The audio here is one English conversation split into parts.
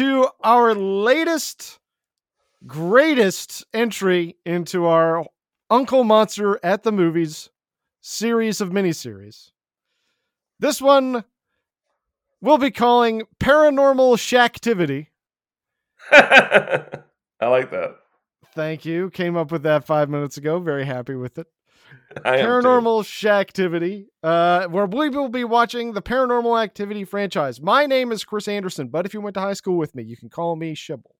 subscribers. And welcome to our latest, greatest entry into our Uncle Monster at the Movies series of miniseries. This one we'll be calling Paranormal Shaqtivity. I like that. Thank you. Came up with that five minutes ago. Very happy with it. I am too. Paranormal Shaqtivity, uh, where we will be watching the Paranormal Activity franchise. My name is Chris Anderson, but if you went to high school with me, you can call me Shibble.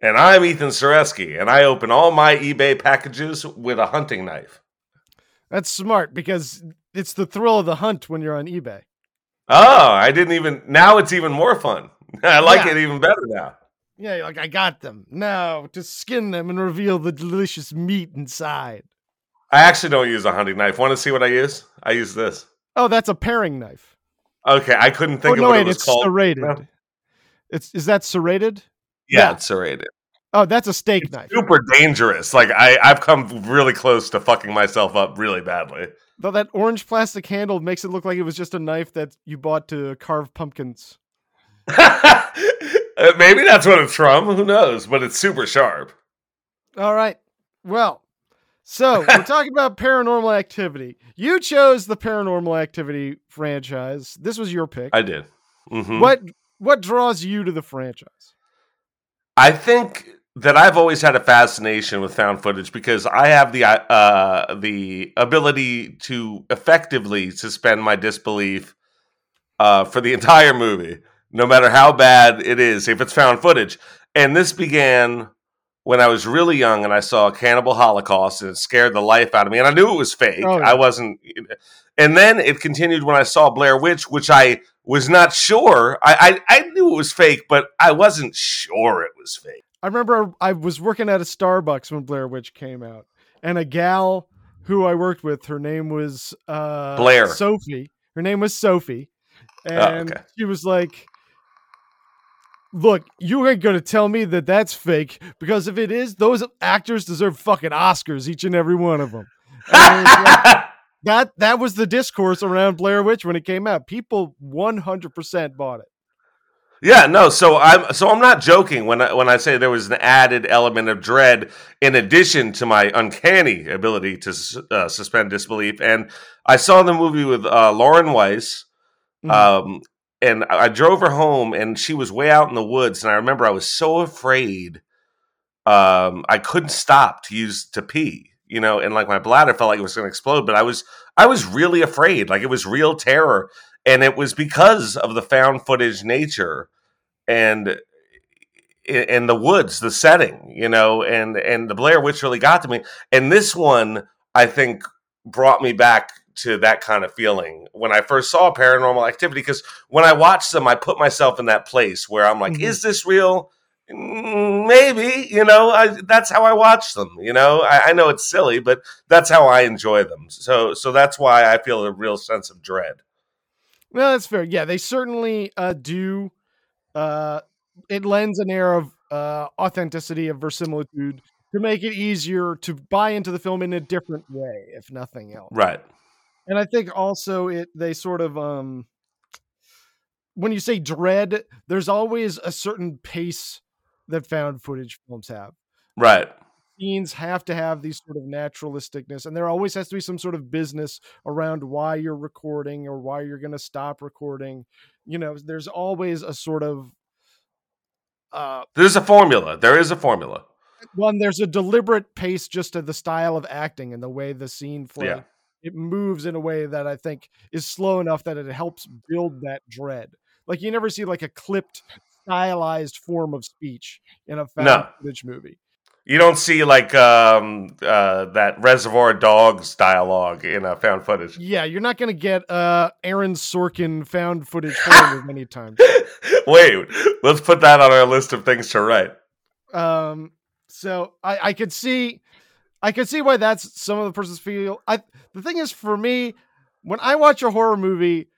And I'm Ethan Sareski, and I open all my eBay packages with a hunting knife. That's smart because it's the thrill of the hunt when you're on eBay. Oh, I didn't even. Now it's even more fun. I like Yeah. it even better now. Yeah, like I got them now to skin them and reveal the delicious meat inside. I actually don't use a hunting knife. Want to see what I use? I use this. Oh, that's a paring knife. Okay, I couldn't think oh of no, what wait, it was it's called. serrated. No. It's is that serrated? Yeah, Yeah. it's serrated. Oh, that's a steak knife. Super dangerous. Like I, I've come really close to fucking myself up really badly. Though that orange plastic handle makes it look like it was just a knife that you bought to carve pumpkins. Uh, Maybe that's what it's from. Who knows? But it's super sharp. All right. Well, so we're talking about paranormal activity. You chose the paranormal activity franchise. This was your pick. I did. Mhm. What what draws you to the franchise? I think that I've always had a fascination with found footage because I have the uh, the ability to effectively suspend my disbelief uh, for the entire movie, no matter how bad it is, if it's found footage. And this began when I was really young and I saw Cannibal Holocaust and it scared the life out of me. And I knew it was fake. Oh, yeah. I wasn't. And then it continued when I saw Blair Witch, which I was not sure. I, I, I knew it was fake, but I wasn't sure it was fake. I remember I was working at a Starbucks when Blair Witch came out, and a gal who I worked with, her name was uh, Blair. Sophie. Her name was Sophie, and okay. she was like, "Look, you ain't gonna tell me that that's fake because if it is, those actors deserve fucking Oscars, each and every one of them." And I was like, that that was the discourse around Blair Witch when it came out. People 100% bought it. Yeah, no. So I'm so I'm not joking when I when I say there was an added element of dread in addition to my uncanny ability to uh, suspend disbelief. And I saw the movie with uh, Lauren Weiss, Mhm. um, and I drove her home, and she was way out in the woods. And I remember I was so afraid, um, I couldn't stop to use to pee. You know, and like my bladder felt like it was going to explode. But I was I was really afraid, like it was real terror, and it was because of the found footage nature and in the woods, the setting, you know, and and the Blair Witch really got to me. And this one, I think, brought me back to that kind of feeling when I first saw Paranormal Activity. Because when I watched them, I put myself in that place where I'm like, Mhm. "Is this real?" Mm, Maybe, you know. I, that's how I watch them. You know, I, I know it's silly, but that's how I enjoy them. So, so that's why I feel a real sense of dread. Well, that's fair. Yeah, they certainly uh, do. Uh, it lends an air of uh, authenticity, of verisimilitude, to make it easier to buy into the film in a different way, if nothing else. Right. And I think also it they sort of um, when you say dread, there's always a certain pace that found footage films have. Right. scenes have to have these sort of naturalisticness and there always has to be some sort of business around why you're recording or why you're going to stop recording you know there's always a sort of uh There's a formula. There is a formula. one there's a deliberate pace just to the style of acting and the way the scene flows Yeah. It moves in a way that i think is slow enough that it helps build that dread like you never see like a clipped stylized form of speech in a found No. footage movie You don't see like um, uh, that Reservoir Dogs dialogue in uh, found footage. Yeah, you're not going to get uh Aaron Sorkin found footage horror anytime. Wait, let's put that on our list of things to write. Um, so I I could see, I can see why that's some of the person's feel. I the thing is for me, when I watch a horror movie,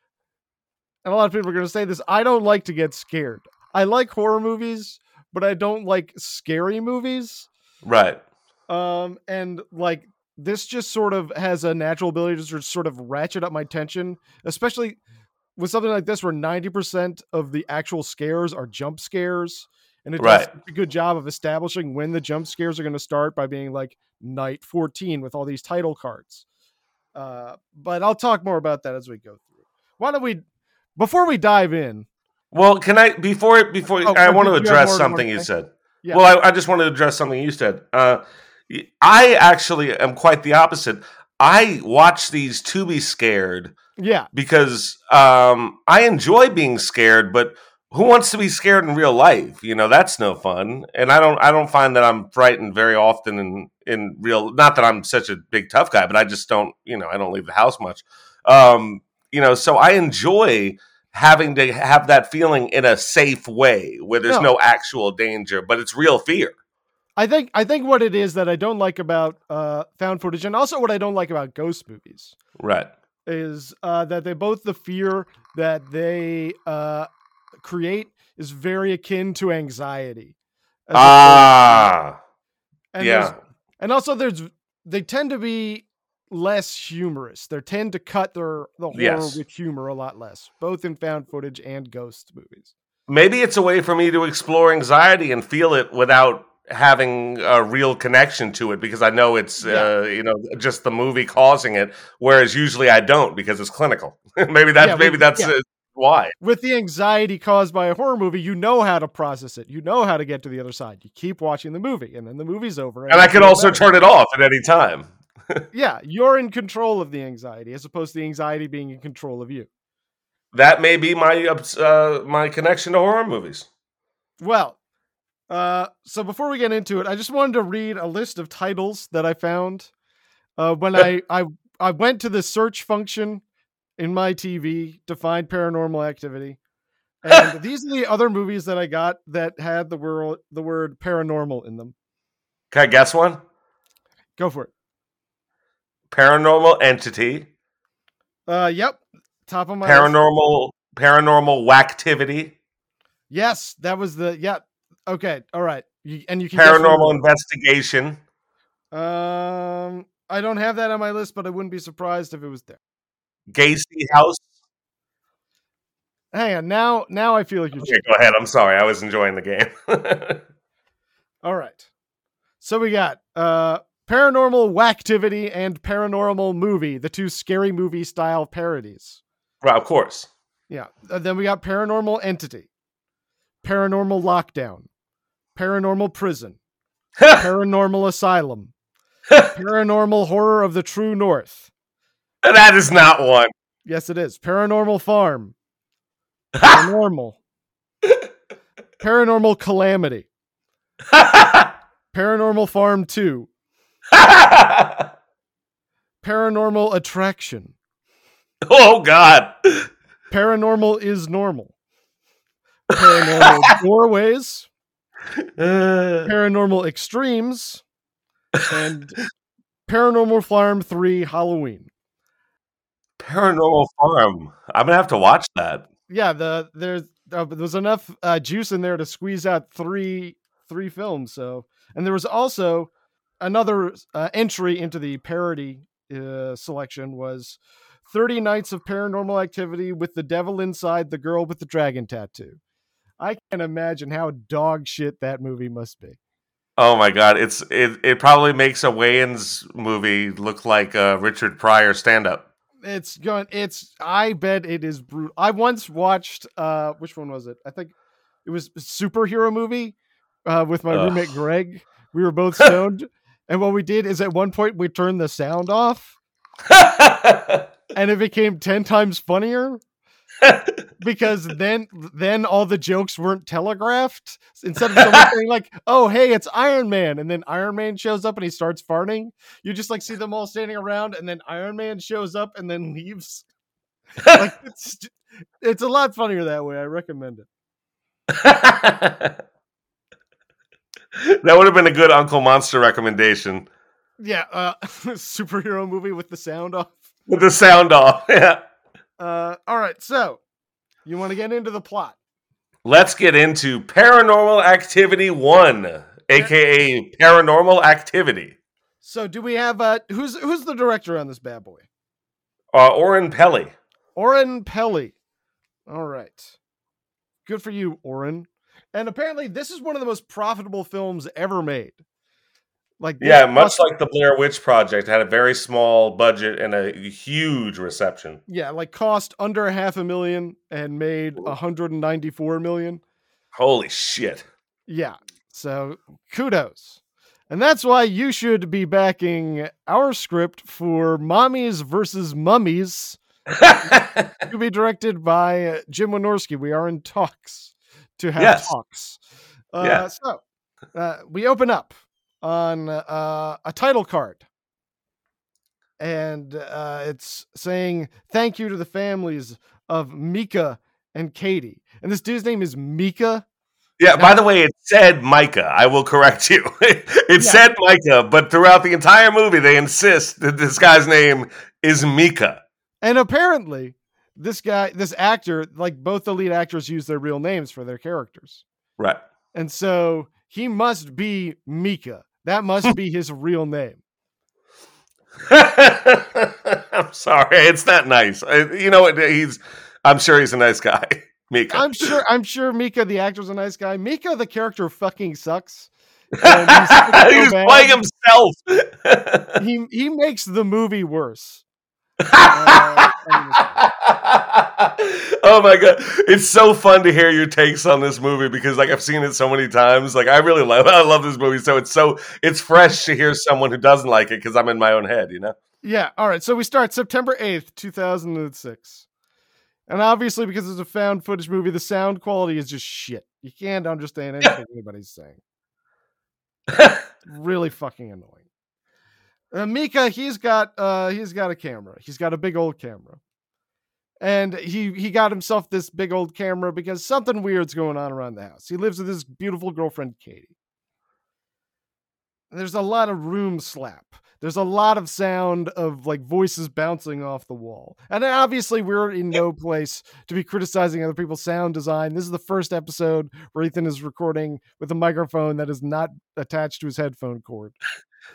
and a lot of people are going to say this, I don't like to get scared. I like horror movies, but I don't like scary movies. Right. Um, and like this just sort of has a natural ability to sort- sort of ratchet up my tension, especially with something like this where 90% of the actual scares are jump scares and it Right. does a good job of establishing when the jump scares are going to start by being like night 14 with all these title cards uh, but i'll talk more about that as we go through why don't we before we dive in Well, can I before before Oh, I want to did you have address more something say? you said. Yeah. Well, I, I just wanted to address something you said. Uh, I actually am quite the opposite. I watch these to be scared yeah because um, I enjoy being scared, but who wants to be scared in real life? You know, that's no fun. And I don't I don't find that I'm frightened very often in in real not that I'm such a big tough guy, but I just don't, you know, I don't leave the house much. Um, you know, so I enjoy having to have that feeling in a safe way where there's No. no actual danger, but it's real fear. i think i think what it is that i don't like about uh, found footage and also what i don't like about ghost movies Right. is uh, that they both the fear that they uh, create is very akin to anxiety. Ah. and yeah. and also there's they tend to be less humorous. They tend to cut their the horror Yes. with humor a lot less, both in found footage and ghost movies. maybe it's a way for me to explore anxiety and feel it without having a real connection to it because I know it's uh, you know just the movie causing it, whereas usually I don't because it's clinical. maybe that's Yeah, maybe we- that's yeah. Why. With the anxiety caused by a horror movie, you know how to process it. You know how to get to the other side. You keep watching the movie, and then the movie's over. And I you can also better. turn it off at any time. Yeah, you're in control of the anxiety as opposed to the anxiety being in control of you. That may be my uh, my connection to horror movies. Well, uh, so before we get into it, I just wanted to read a list of titles that I found uh, when I, I I went to the search function in my TV to find Paranormal Activity, and these are the other movies that I got that had the word the word paranormal in them. Can I guess one? Go for it. Paranormal entity, Uh, yep, top of my list. paranormal paranormal whacktivity, Yes, that was the yeah. Okay, all right, you, and you can paranormal investigation. Um, I don't have that on my list, but I wouldn't be surprised if it was there. Gacy House. Hang on, now now I feel like you're Okay, go ahead. I'm sorry. I was enjoying the game. All right. So we got uh Paranormal Whacktivity and Paranormal Movie, the two scary movie style parodies. right, of course. Yeah. Uh, then we got Paranormal Entity, Paranormal Lockdown, Paranormal Prison, Paranormal Asylum, Paranormal Horror of the True North. That is not one. Yes, it is. Paranormal Farm, Paranormal, Paranormal Calamity, Paranormal Farm 2, Paranormal Attraction, oh God. Paranormal is Normal, Paranormal Doorways, Uh, Paranormal Extremes, and Paranormal Farm 3 Halloween. Paranormal Farm. I'm gonna have to watch that. Yeah, the there's uh, there's enough uh, juice in there to squeeze out three three films. So, and there was also another uh, entry into the parody uh, selection was 30 Nights of Paranormal Activity with the devil inside the girl with the dragon tattoo. I can't imagine how dog shit that movie must be. Oh my God! It's it. It probably makes a Wayans movie look like a Richard Pryor stand up. It's going. It's. I bet it is brutal. I once watched. Uh, which one was it? I think it was a superhero movie. Uh, with my Ugh. roommate Greg, we were both stoned, and what we did is at one point we turned the sound off, and it became ten times funnier because then then all the jokes weren't telegraphed. Instead of someone saying like, "Oh, hey, it's Iron Man," and then Iron Man shows up and he starts farting, you just like see them all standing around, and then Iron Man shows up and then leaves. like it's it's a lot funnier that way. I recommend it. that would have been a good Uncle Monster recommendation Yeah, uh, superhero movie with the sound off. with the sound off. Yeah. Uh, all right, so you want to get into the plot? Let's get into Paranormal Activity One, aka Paranormal Activity. So do we have uh who's who's the director on this bad boy? Uh, Oren Peli. Oren Peli. All right. Good for you, Oren. And apparently, this is one of the most profitable films ever made. Like, Yeah, much like the Blair Witch Project, had a very small budget and a huge reception. yeah, like cost under half a million and made 194 million. Holy shit. Yeah. So kudos. And that's why you should be backing our script for Mommies versus Mummies to be directed by Jim Wynorski. We are in talks to have Yes. talks. Uh, Yeah. So uh, we open up on uh, a title card. And uh, it's saying, Thank you to the families of Mika and Katie. And this dude's name is Mika. Yeah, by the way, it said Micah. I will correct you. it Yeah. said Micah, but throughout the entire movie, they insist that this guy's name is Mika. And apparently, this guy, this actor, like both the lead actors use their real names for their characters. Right. And so he must be Mika. That must be his real name. I'm sorry. It's not nice. I- You know what? He's. I'm sure he's a nice guy. Mika. I'm sure I'm sure Mika the actor's a nice guy. Mika the character fucking sucks. He's so he's playing himself. He he makes the movie worse. Uh, oh my god, it's so fun to hear your takes on this movie because like I've seen it so many times. Like I really love I love this movie, so it's so it's fresh to hear someone who doesn't like it because I'm in my own head, you know. Yeah. All right. So we start September 8th, 2006. And obviously, because it's a found footage movie, the sound quality is just shit. You can't understand anything anybody's saying. Really fucking annoying. Uh, Mika, he's got uh he's got a camera. He's got a big old camera. And he he got himself this big old camera because something weird's going on around the house. He lives with his beautiful girlfriend Katie. There's a lot of room slap. There's a lot of sound of like voices bouncing off the wall. And obviously, we're in no place to be criticizing other people's sound design. This is the first episode where Ethan is recording with a microphone that is not attached to his headphone cord.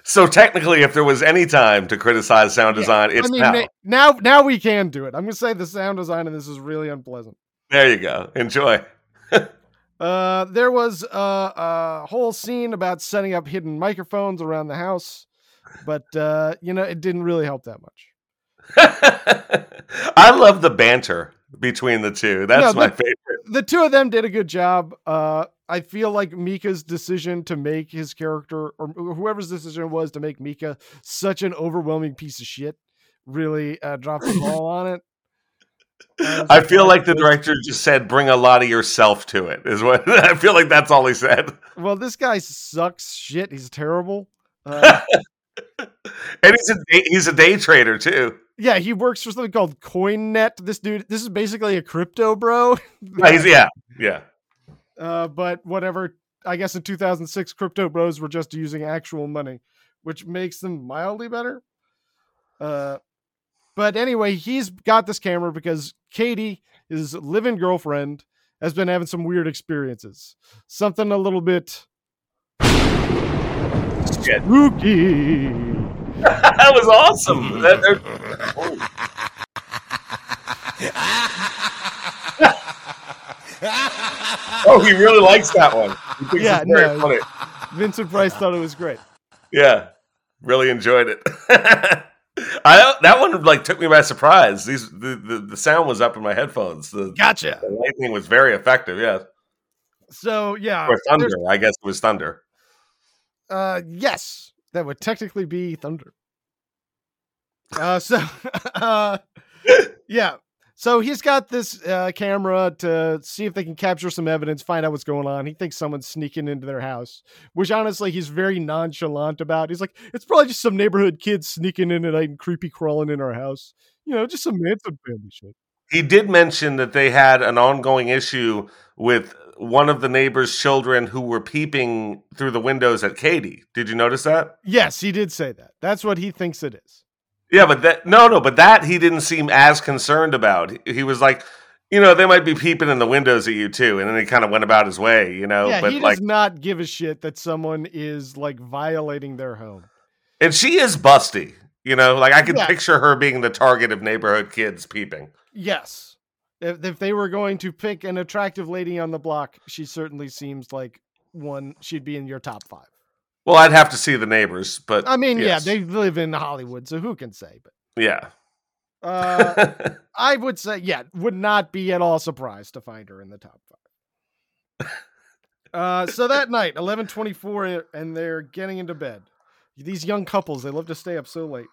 So technically, if there was any time to criticize sound Yeah, design, it's I mean, now. now now we can do it. I'm gonna say the sound design of this is really unpleasant. there you go. Enjoy. Uh, there was a, a whole scene about setting up hidden microphones around the house, but uh, you know it didn't really help that much. I love the banter between the two. That's No, my favorite. the two of them did a good job. Uh, I feel like Mika's decision to make his character, or whoever's decision was to make Mika such an overwhelming piece of shit, really uh, dropped the ball on it. Uh, I feel like the director just said, "Bring a lot of yourself to it." Is what I feel like. That's all he said. Well, this guy sucks shit. He's terrible. Uh, And he's a day, he's a day trader too. yeah, he works for something called CoinNet. This dude, this is basically a crypto bro. Yeah, yeah. Uh, but whatever. I guess in 2006, crypto bros were just using actual money, which makes them mildly better. Uh, but anyway, he's got this camera because Katie, his living girlfriend, has been having some weird experiences. Something a little bit Shit. spooky. that was awesome. That- that- oh, he really likes that one. He thinks Yeah, it's very no. funny. Vincent Price thought it was great. Yeah, really enjoyed it. I that one like took me by surprise. These the, the, the sound was up in my headphones. The, Gotcha. the lightning was very effective. Yeah, So yeah, or thunder. I guess it was thunder. Uh, yes, that would technically be thunder. Uh, so, uh, yeah. So he's got this uh, camera to see if they can capture some evidence, find out what's going on. He thinks someone's sneaking into their house, which honestly he's very nonchalant about. He's like, it's probably just some neighborhood kids sneaking in at night and creepy crawling in our house. You know, just some Manson family shit. He did mention that they had an ongoing issue with one of the neighbor's children who were peeping through the windows at Katie. Did you notice that? Yes, he did say that. That's what he thinks it is. Yeah, but that no, no, but that he didn't seem as concerned about. He, was like, you know, they might be peeping in the windows at you too, and then he kind of went about his way, you know. yeah, but he like, does not give a shit that someone is like violating their home. and she is busty, you know. Like I can Yeah. picture her being the target of neighborhood kids peeping. Yes. if, if they were going to pick an attractive lady on the block, she certainly seems like one she'd be in your top five. Well, I'd have to see the neighbors, but I mean, yes. yeah, they live in Hollywood, so who can say? But yeah. uh, I would say, yeah, would not be at all surprised to find her in the top five. Uh, so that night, eleven twenty-four, and they're getting into bed. These young couples, they love to stay up so late.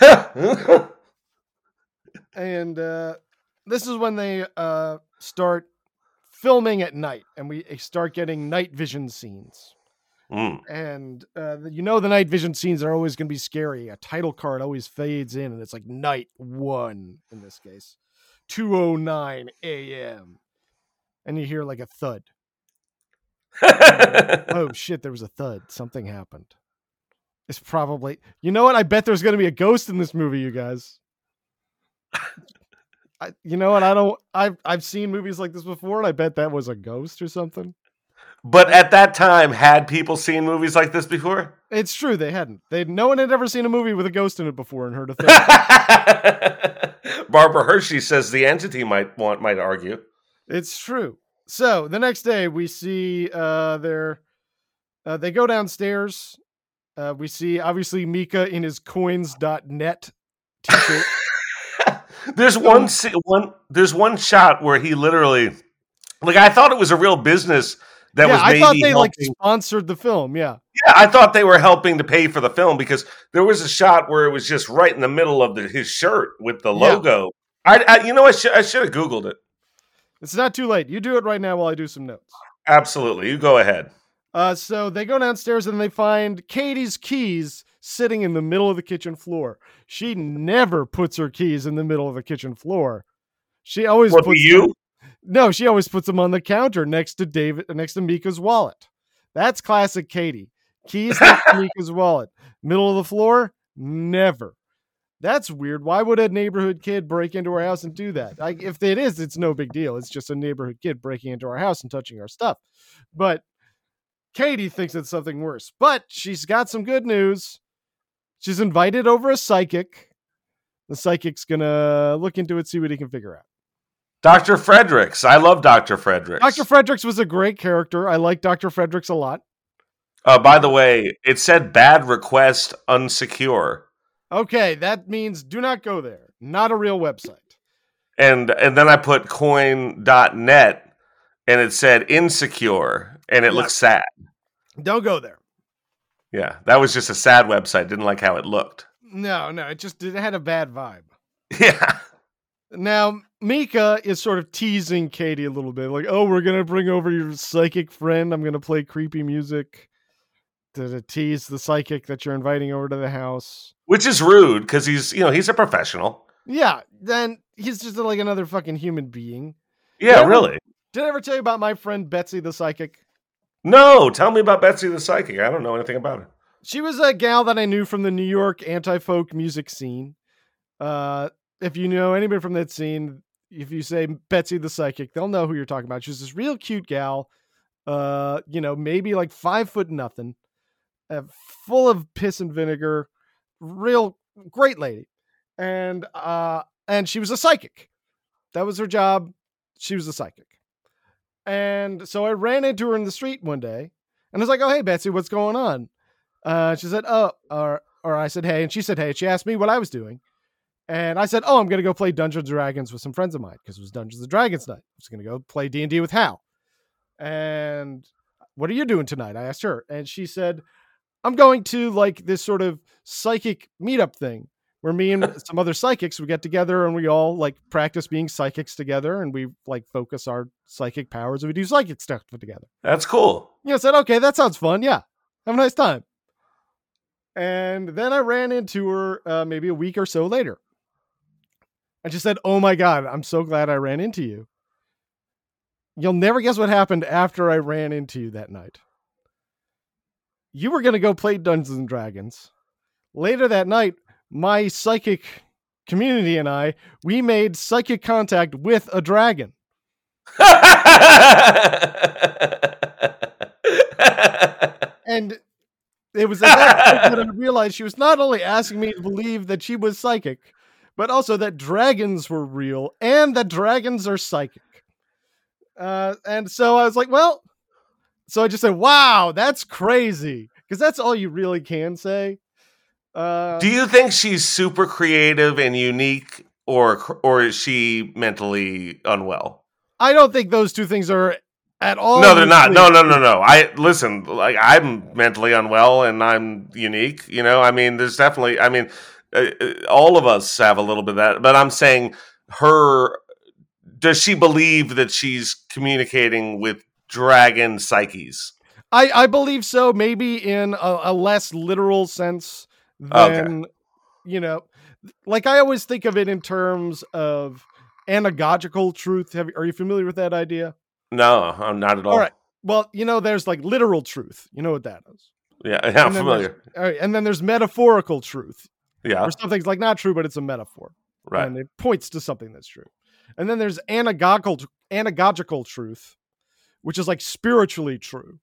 and uh, this is when they uh, start filming at night and we start getting night vision scenes Mm. and uh, you know the night vision scenes are always going to be scary. A title card always fades in and it's like night one in this case 209 a.m and you hear like a thud. Oh shit there was a thud. Something happened. It's probably you know what? I bet there's going to be a ghost in this movie you guys. I, you know what? I don't i've i've seen movies like this before and i bet that was a ghost or something but at that time, had people seen movies like this before? it's true they hadn't they no one had ever seen a movie with a ghost in it before and heard a thing. Barbara Hershey says the entity might want might argue. It's true. So the next day we see uh their uh, they go downstairs. Uh, we see obviously Mika in his coins.net t-shirt. There's one one there's one shot where he literally like I thought it was a real business that yeah, was I thought they like sponsored the film. Yeah. Yeah, I thought they were helping to pay for the film because there was a shot where it was just right in the middle of the, his shirt with the Yeah. logo. I, I you know I should I should have googled it. It's not too late. You do it right now while I do some notes. Absolutely, you go ahead. Uh, so they go downstairs and they find Katie's keys sitting in the middle of the kitchen floor. She never puts her keys in the middle of the kitchen floor. She always What puts you? No, she always puts them on the counter next to David, next to Mika's wallet. That's classic Katie. Keys next to Mika's wallet. Middle of the floor? Never. That's weird. Why would a neighborhood kid break into our house and do that? Like, if it is, it's no big deal. It's just a neighborhood kid breaking into our house and touching our stuff. But Katie thinks it's something worse. But she's got some good news. She's invited over a psychic. The psychic's gonna look into it, see what he can figure out. Dr. Fredericks. I love Dr. Fredericks. Dr. Fredericks was a great character. I like Dr. Fredericks a lot. uh, by the way, it said bad request unsecure. Okay, that means do not go there. Not a real website. And and then I put coin.net and it said insecure and it Yeah. looks sad. Don't go there. Yeah, that was just a sad website. Didn't like how it looked. No, no, it just it had a bad vibe. Yeah. Now, Mika is sort of teasing Katie a little bit, like, "Oh, we're gonna bring over your psychic friend. I'm gonna play creepy music to, to tease the psychic that you're inviting over to the house." Which is rude because he's, you know, he's a professional. Yeah, then he's just like another fucking human being. Yeah, Yeah. really. Did I ever tell you about my friend Betsy the psychic? No, tell me about Betsy the Psychic. I don't know anything about her. She was a gal that I knew from the New York anti folk music scene. Uh, if you know anybody from that scene, if you say Betsy the Psychic, they'll know who you're talking about. She's this real cute gal, uh, you know, maybe like five foot nothing, uh, full of piss and vinegar, real great lady, and uh, and she was a psychic. That was her job. She was a psychic, and so I ran into her in the street one day, and I was like, "Oh, hey, Betsy, what's going on?" Uh, she said, "Oh," or or I said, "Hey," and she said, "Hey." She asked me what I was doing, and I said, "Oh, I'm gonna go play Dungeons and Dragons with some friends of mine because it was Dungeons and Dragons night. I was gonna go play D and D with Hal." And what are you doing tonight? I asked her, and she said, "I'm going to like this sort of psychic meetup thing." Where me and some other psychics we get together and we all like practice being psychics together and we like focus our psychic powers and we do psychic stuff together. That's cool. You know, I said, okay, that sounds fun. Yeah. Have a nice time. And then I ran into her uh, maybe a week or so later. And just said, Oh my God, I'm so glad I ran into you. You'll never guess what happened after I ran into you that night. You were going to go play Dungeons and Dragons. Later that night, my psychic community and I, we made psychic contact with a dragon. And it was at that point that I realized she was not only asking me to believe that she was psychic, but also that dragons were real and that dragons are psychic. Uh, and so I was like, well, so I just said, wow, that's crazy. Because that's all you really can say. Uh, Do you think she's super creative and unique, or or is she mentally unwell? I don't think those two things are at all. no, they're not. No, no, no, no. I listen. Like I'm mentally unwell and I'm unique. You know, I mean, there's definitely. I mean, Uh, uh, all of us have a little bit of that. But I'm saying, her. Does she believe that she's communicating with dragon psyches? I, I believe so. Maybe in a, a less literal sense Okay. than you know. Like I always think of it in terms of anagogical truth. Have, are you familiar with that idea? No, I'm not at all. All right. Well, you know, there's like literal truth. You know what that is. Yeah, yeah, I'm familiar. All right, and then there's metaphorical truth, Yeah, where something's like not true, but it's a metaphor, right. and it points to something that's true. And then there's anagogical anagogical truth, which is like spiritually true.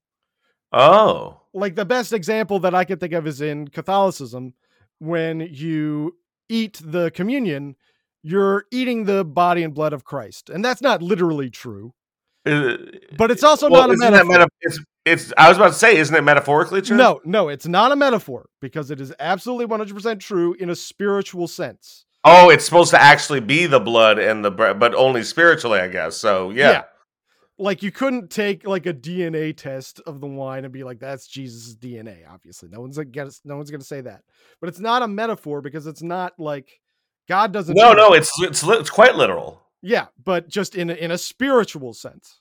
Oh, like the best example that I can think of is in Catholicism when you eat the communion, you're eating the body and blood of Christ. And that's not literally true, but it's also well, not a metaphor. meta- it's, it's. I was about to say, isn't it metaphorically true? no, no, it's not a metaphor because it is absolutely 100% true in a spiritual sense. Oh, it's supposed to actually be the blood and the bread, but only spiritually, I guess. So yeah. Like you couldn't take like a DNA test of the wine and be like, "That's Jesus' DNA." Obviously, no one's gonna no one's gonna say that. But it's not a metaphor because it's not like God doesn't. No, no, it's it's it's quite literal. Yeah, but just in a, in a spiritual sense.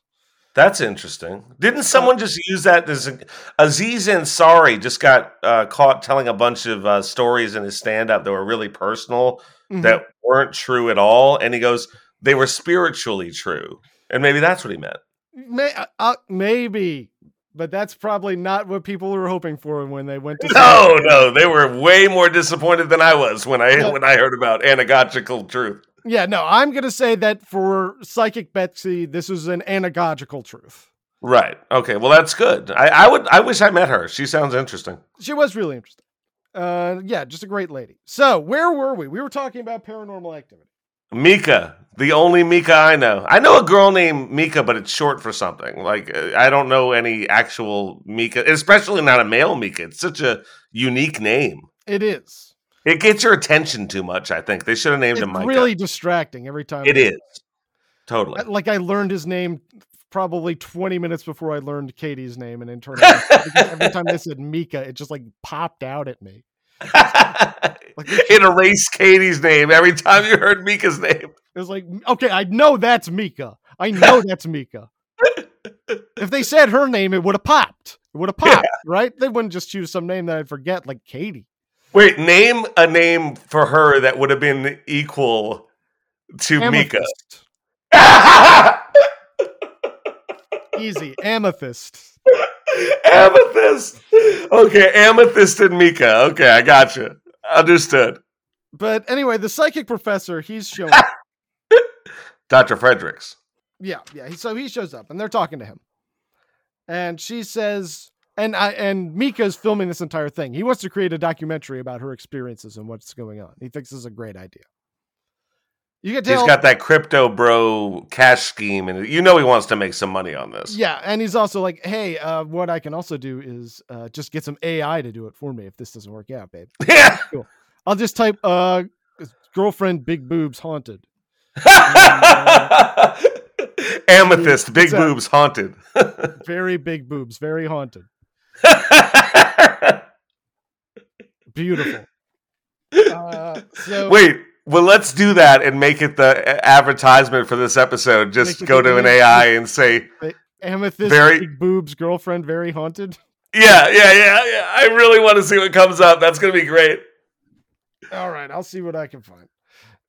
That's interesting. Didn't someone just use that? A, Aziz Ansari just got uh, caught telling a bunch of uh, stories in his stand-up that were really personal Mhm. that weren't true at all, and he goes, "They were spiritually true," and maybe that's what he meant. May, uh, uh, maybe, but that's probably not what people were hoping for when they went to. see No, no, they were way more disappointed than I was when I when I heard about anagogical truth. Yeah, no, I'm gonna say that for psychic Betsy, this is an anagogical truth. Right. Okay. Well, that's good. I, I would. I wish I met her. She sounds interesting. She was really interesting. Uh, yeah, just a great lady. So where were we? We were talking about paranormal activity. Mika, the only Mika I know. I know a girl named Mika, but it's short for something. Like I don't know any actual Mika, especially not a male Mika. It's such a unique name. It is. It gets your attention too much. I think they should have named It's him Mika. really distracting every time. it is totally. Like I learned his name probably 20 minutes before I learned Katie's name, and in turn, every time they said Mika, it just like popped out at me. like, it erased Katie's name every time you heard Mika's name. It was like, okay, I know that's Mika. I know that's Mika. if they said her name, it would have popped. It would have popped, right? They wouldn't just choose some name that I'd forget, like Katie. Wait, name a name for her that would have been equal to Mika. Easy. Amethyst. Amethyst. Okay, Amethyst and Mika. Okay, I got you. Understood. But anyway, the psychic professor, he's showing up. Dr. Fredericks. Yeah, yeah. So he shows up and they're talking to him. And she says, and I and Mika's filming this entire thing. He wants to create a documentary about her experiences and what's going on. He thinks this is a great idea. You can He's tell got that crypto bro cash scheme, and you know he wants to make some money on this. Yeah, and he's also like, "Hey, uh, what I can also do is uh, just get some AI to do it for me if this doesn't work out, babe. Yeah. cool. I'll just type uh, girlfriend big boobs haunted. Amethyst, big boobs, haunted. Very big boobs, very haunted, beautiful. Uh, so Wait, well, let's do that and make it the advertisement for this episode. Just go to an. AI and say, amethyst, very- big boobs, girlfriend, very haunted. yeah, yeah, yeah, yeah. I really want to see what comes up. That's going to be great. All right, I'll see what I can find.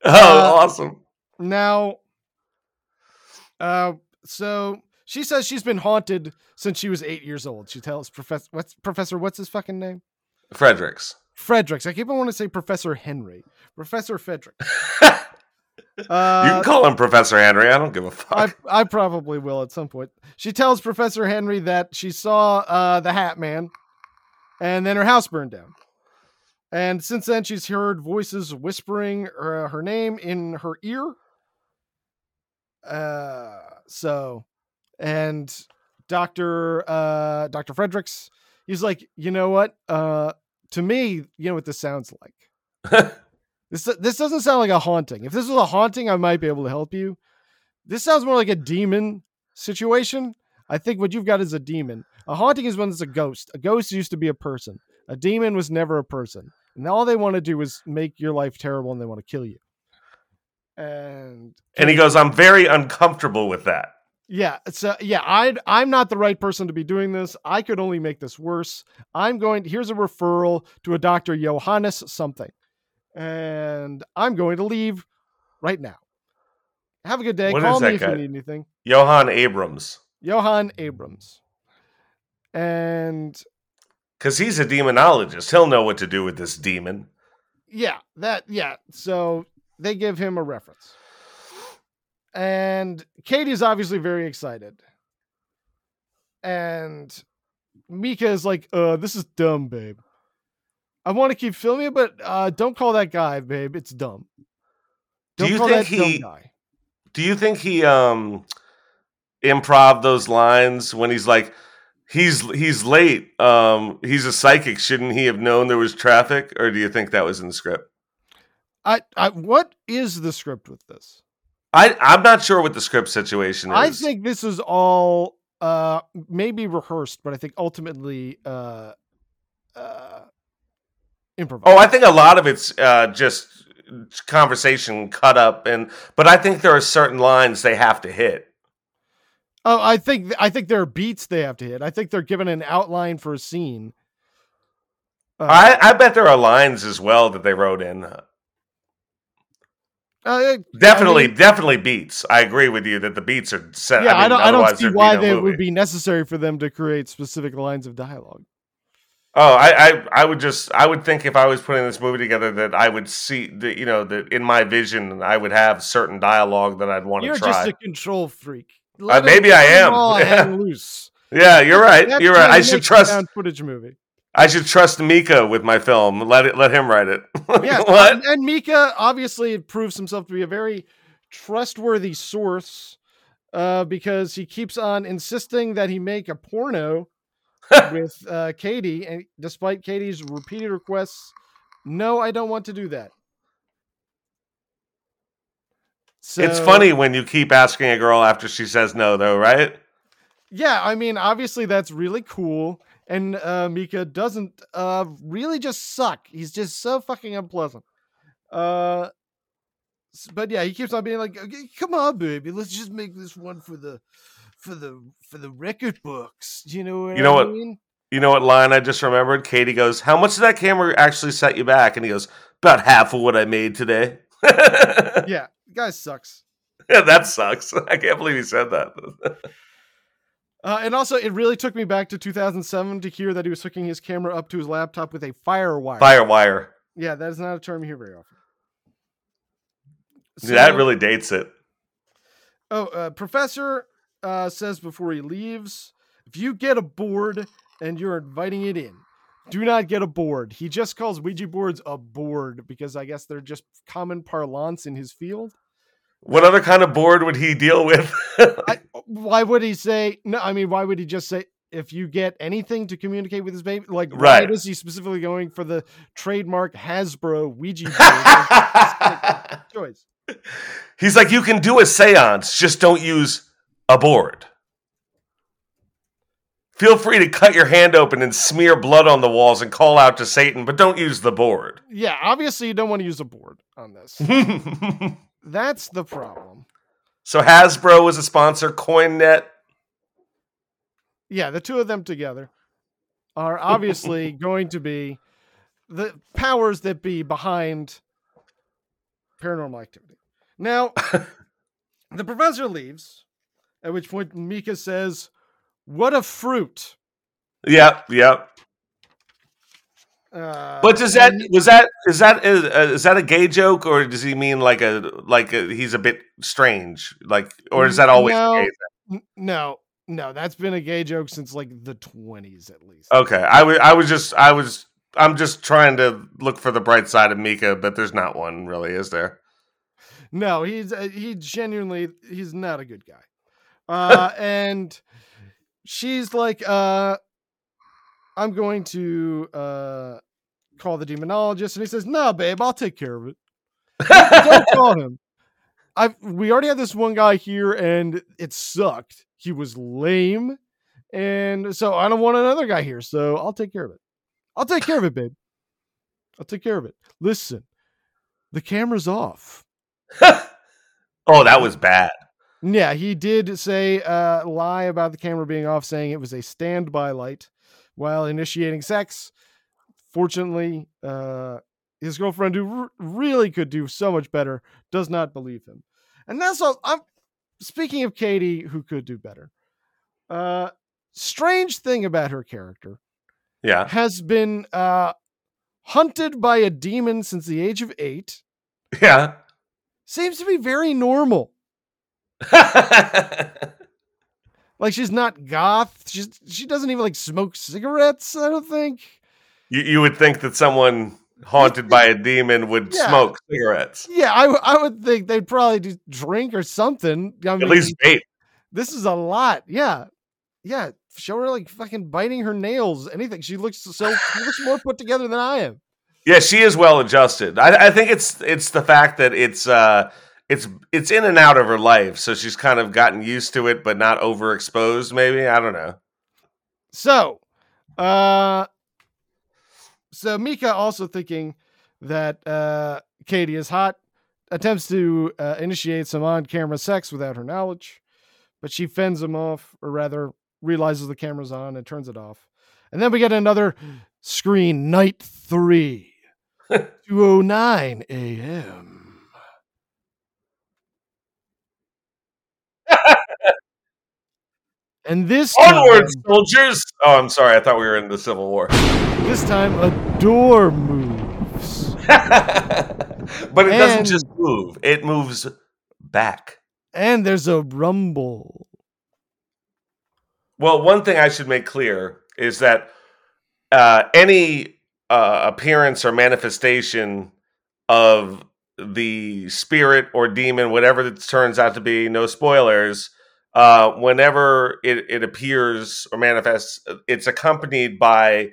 Oh, Uh, awesome. Now, uh, so she says she's been haunted since she was eight years old. She tells Professor, what's Professor, what's his fucking name? Fredericks. Fredericks. I keep on wanting to say Professor Henry. Professor Frederick. you Uh, can call him Professor Henry. I don't give a fuck. I, I probably will at some point. She tells Professor Henry that she saw uh, the Hat Man, and then her house burned down. And since then, she's heard voices whispering uh, her name in her ear. Uh, so, and Doctor uh, Doctor Fredericks, he's like, you know what? Uh, to me, you know what this sounds like. this this doesn't sound like a haunting. If this was a haunting, I might be able to help you. This sounds more like a demon situation. I think what you've got is a demon. A haunting is when it's a ghost. A ghost used to be a person. A demon was never a person. And all they want to do is make your life terrible and they want to kill you. And And he goes, I'm very uncomfortable with that. Yeah, so yeah, I I'm not the right person to be doing this. I could only make this worse. I'm going here's a referral to a Dr. Johannes something. And I'm going to leave right now. Have a good day. What Call me if guy? you need anything. Johan Abrams. Johann Abrams. And Because he's a demonologist. He'll know what to do with this demon. yeah, that yeah. So they give him a reference. And Katie's obviously very excited. And Mika is like, uh, this is dumb, babe. I want to keep filming it, but uh don't call that guy, babe. It's dumb. Do Don't you call think that dumb he- guy. Do you think he um improv those lines when he's like he's he's late um he's a psychic shouldn't he have known there was traffic or do you think that was in the script I, I what is the script with this? I i'm not sure what the script situation is I think this is all uh maybe rehearsed, but I think ultimately uh uh improvised. oh i think a lot of it's uh just conversation cut up and but i think there are certain lines they have to hit Oh, I think I think there are beats they have to hit. I think they're given an outline for a scene. Uh, i i bet there are lines as well that they wrote in uh, definitely I mean, definitely beats i agree with you that the beats are set yeah, I, mean, don't. I don't see why they movie. would be necessary for them to create specific lines of dialogue. Oh, I, I, I would just, I would think if I was putting this movie together that I would see that, you know, that in my vision I would have certain dialogue that I'd want to try. You're just a control freak. Uh, maybe I am. Yeah. loose. yeah, you're right. That's you're right. I should trust, footage movie. I should trust Mika with my film. Let it, let him write it. Yeah? And, and Mika obviously proves himself to be a very trustworthy source uh, because he keeps on insisting that he make a porno with uh, Katie, and despite Katie's repeated requests, no, I don't want to do that. So, it's funny when you keep asking a girl after she says no, though, right? Yeah, I mean, obviously that's really cool. And uh, Mika doesn't uh, really just suck. He's just so fucking unpleasant. Uh, but yeah, he keeps on being like, "Okay, "Come on, baby, let's just make this one for the for the for the record books." You know what You know I what? mean? You know what line I just remembered? Katie goes, How much did that camera actually set you back? And he goes, About half of what I made today. yeah, Yeah, guy sucks. Yeah, that sucks. I can't believe he said that. Uh, and also, it really took me back to 2007 to hear that he was hooking his camera up to his laptop with a fire wire. Firewire. Yeah, that is not a term you hear very often. that really dates it. Oh, uh, Professor uh, says before he leaves, if you get a board and you're inviting it in, do not get a board. He just calls Ouija boards a board because I guess they're just common parlance in his field. What other kind of board would he deal with? I, why would he say no? I mean, why would he just say if you get anything to communicate with his baby? Like, why Right. is he specifically going for the trademark Hasbro Ouija board? choice. He's like, you can do a seance, just don't use a board. Feel free to cut your hand open and smear blood on the walls and call out to Satan, but don't use the board. Yeah, obviously you don't want to use a board on this. That's the problem. so Hasbro was a sponsor, CoinNet. yeah, the two of them together are obviously going to be the powers that be behind paranormal activity. Now, the professor leaves, at which point Mika says, What a fruit. Yep, yep. Uh, But does that was that is that is, uh, is that a gay joke or does he mean like a like a, he's a bit strange like or is that always No. No, no, that's been a gay joke since like the 20s at least. Okay, I was I was just I was I'm just trying to look for the bright side of Mika, but there's not one really, is there? No, he's uh, he genuinely he's not a good guy. Uh, and she's like, uh, I'm going to uh, call the demonologist, and he says, "No, babe, I'll take care of it. Don't call him. I we already had this one guy here, and it sucked. He was lame, and so I don't want another guy here. So I'll take care of it. I'll take care of it, babe. I'll take care of it. Listen, the camera's off. oh, that was bad. Yeah, he did say uh, lie about the camera being off, saying it was a standby light while initiating sex. Fortunately, uh, his girlfriend, who r- really could do so much better, does not believe him. And that's all. I'm speaking of Katie, who could do better. Uh, strange thing about her character, yeah, has been uh, hunted by a demon since the age of eight. Yeah, seems to be very normal. like she's not goth. She's she doesn't even like smoke cigarettes. I don't think. You you would think that someone haunted by a demon would yeah. smoke cigarettes. Yeah, I, I would think they'd probably do drink or something. I mean, At least vape. This is a lot. Yeah, yeah. Show her like fucking biting her nails. Anything. She looks so she looks more put together than I am. Yeah, she is well adjusted. I, I think it's it's the fact that it's uh it's it's in and out of her life, so she's kind of gotten used to it, but not overexposed. Maybe I don't know. So, uh, so Mika also thinking that uh, Katie is hot, attempts to uh, initiate some on-camera sex without her knowledge, but she fends him off, or rather, realizes the camera's on and turns it off. And then we get another screen, night three, 209 a.m. And this onward, time, soldiers! Oh, I'm sorry. I thought we were in the Civil War. This time, a door moves, but it and, doesn't just move; it moves back. And there's a rumble. Well, one thing I should make clear is that uh, any uh, appearance or manifestation of the spirit or demon, whatever it turns out to be, no spoilers uh, whenever it, it appears or manifests, it's accompanied by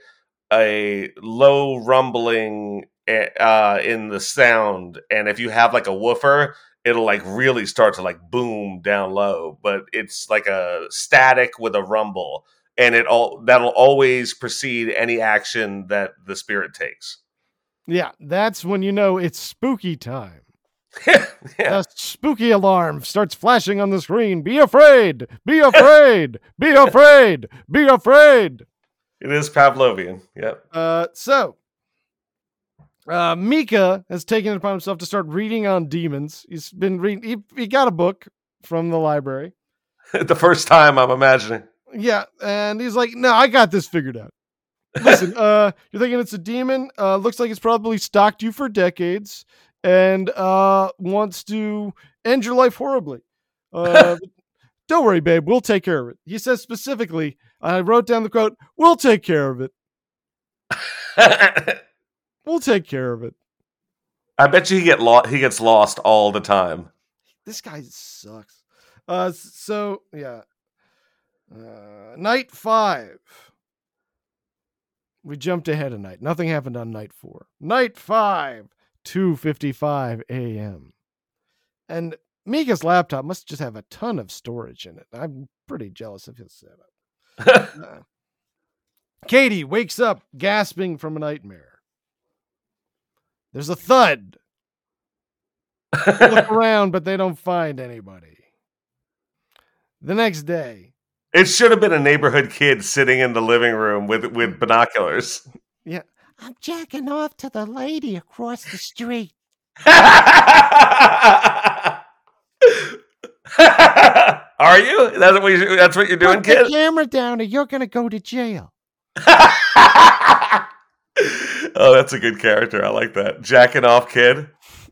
a low rumbling eh, uh, in the sound. And if you have like a woofer, it'll like really start to like boom down low. But it's like a static with a rumble, and it all that'll always precede any action that the spirit takes. Yeah, that's when you know it's spooky time. yeah. The spooky alarm starts flashing on the screen. Be afraid! Be afraid! be afraid! Be afraid! It is Pavlovian. Yep. Uh, so, uh, Mika has taken it upon himself to start reading on demons. He's been reading, he, he got a book from the library. the first time, I'm imagining. Yeah. And he's like, no, I got this figured out. Listen, uh, you're thinking it's a demon. Uh, looks like it's probably stalked you for decades and uh, wants to end your life horribly. Uh, don't worry, babe. We'll take care of it. He says specifically, I wrote down the quote, we'll take care of it. we'll take care of it. I bet you he get lo- he gets lost all the time. This guy sucks. Uh, so yeah. Uh, night five. We jumped ahead of night. Nothing happened on night four. Night five. 2:55 a.m. And Mika's laptop must just have a ton of storage in it. I'm pretty jealous of his setup. uh, Katie wakes up gasping from a nightmare. There's a thud. look around, but they don't find anybody. The next day, it should have been a neighborhood kid sitting in the living room with with binoculars. Yeah, I'm jacking off to the lady across the street. Are you? That's what, you, that's what you're doing, Put kid? the camera down or you're going to go to jail. oh, that's a good character. I like that. Jacking off, kid.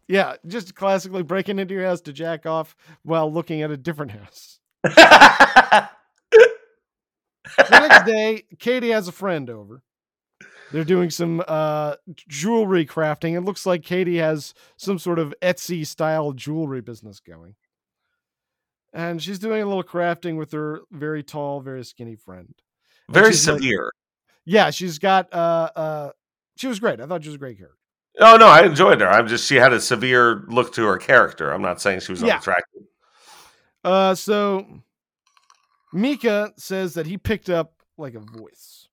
Yeah, just classically breaking into your house to jack off while looking at a different house. the next day, Katie has a friend over They're doing some uh, jewelry crafting. It looks like Katie has some sort of Etsy style jewelry business going. And she's doing a little crafting with her very tall, very skinny friend. And Very she's like- severe. yeah, she's got uh uh she was great. I thought she was a great character. Oh no, I enjoyed her. I'm just she had a severe look to her character. I'm not saying she was Yeah. unattractive. Uh so Mika says that he picked up like a voice.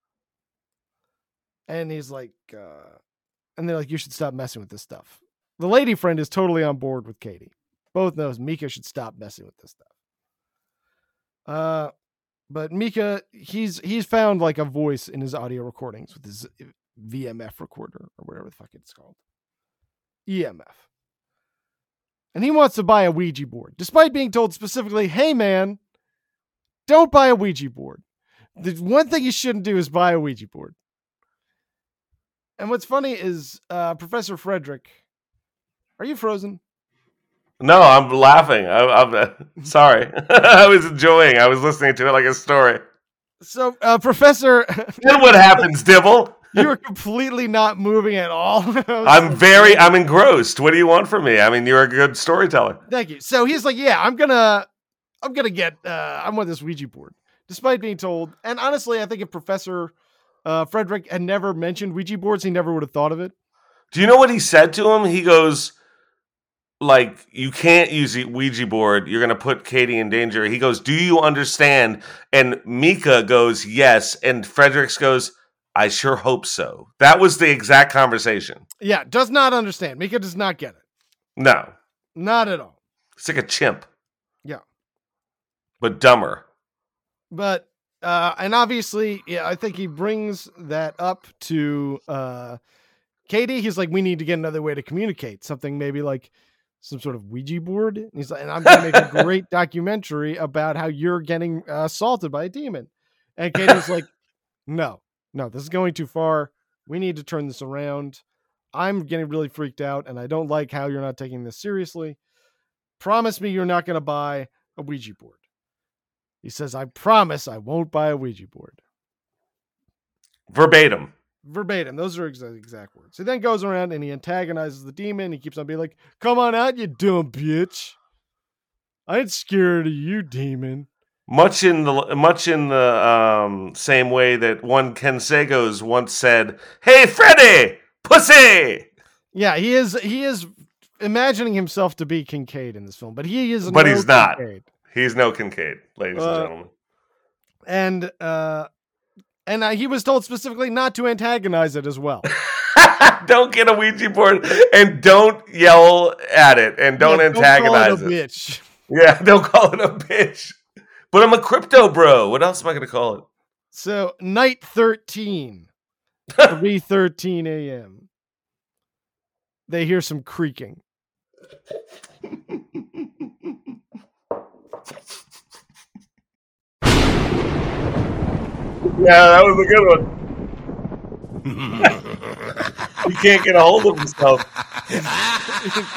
And he's like uh and they're like you should stop messing with this stuff. The lady friend is totally on board with Katie. Both knows Mika should stop messing with this stuff. Uh but Mika he's he's found like a voice in his audio recordings with his VMF recorder or whatever the fuck it's called. EMF. And he wants to buy a Ouija board, despite being told specifically, hey man, don't buy a Ouija board. The one thing you shouldn't do is buy a Ouija board. And what's funny is uh, Professor Frederick. Are you frozen? No, I'm laughing. I, I'm uh, sorry. I was enjoying. I was listening to it like a story. So, uh, Professor, Then what happens, Dibble? you are completely not moving at all. I'm very. I'm engrossed. What do you want from me? I mean, you're a good storyteller. Thank you. So he's like, yeah, I'm gonna, I'm gonna get, uh, I want this Ouija board, despite being told. And honestly, I think if Professor uh, Frederick had never mentioned Ouija boards, he never would have thought of it. Do you know what he said to him? He goes, like, you can't use the Ouija board. You're going to put Katie in danger. He goes, do you understand? And Mika goes, yes. And Fredericks goes, I sure hope so. That was the exact conversation. Yeah, does not understand. Mika does not get it. No, Not at all. it's like a chimp. Yeah. But dumber. But uh and obviously, yeah, I think he brings that up to uh Katie. He's like, we need to get another way to communicate. Something maybe like some sort of Ouija board. And he's like, and I'm gonna make a great documentary about how you're getting uh, assaulted by a demon. And Katie's like, no, no, this is going too far. We need to turn this around. I'm getting really freaked out, and I don't like how you're not taking this seriously. Promise me you're not going to buy a Ouija board. He says, I promise I won't buy a Ouija board. Verbatim. Verbatim. Those are exact, exact words. He then goes around and he antagonizes the demon. He keeps on being like, Come on out, you dumb bitch. I ain't scared of you, demon. Much in the much in the um, same way that one Ken Sagoes once said, "Hey, Freddy, pussy." Yeah, he is he is imagining himself to be Kincaid in this film, but he is But no he's not. Kincaid. He's no Kincaid, ladies Uh, and gentlemen. And uh and uh, he was told specifically not to antagonize it as well. don't get a Ouija board and don't yell at it and don't Yeah, antagonize it. it. a bitch. Yeah, don't call it a bitch. But I'm a crypto bro. What else am I going to call it? So night 13, 3:13 a.m. They hear some creaking. Yeah, that was a good one. he can't get a hold of himself.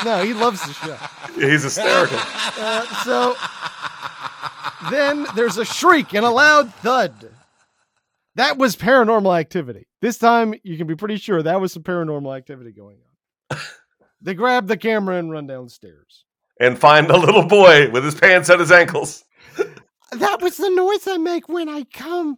no, he loves the show. He's hysterical. Uh, so then there's a shriek and a loud thud. That was paranormal activity. This time you can be pretty sure that was some paranormal activity going on. They grab the camera and run downstairs. And find a little boy with his pants at his ankles. That was the noise I make when I come.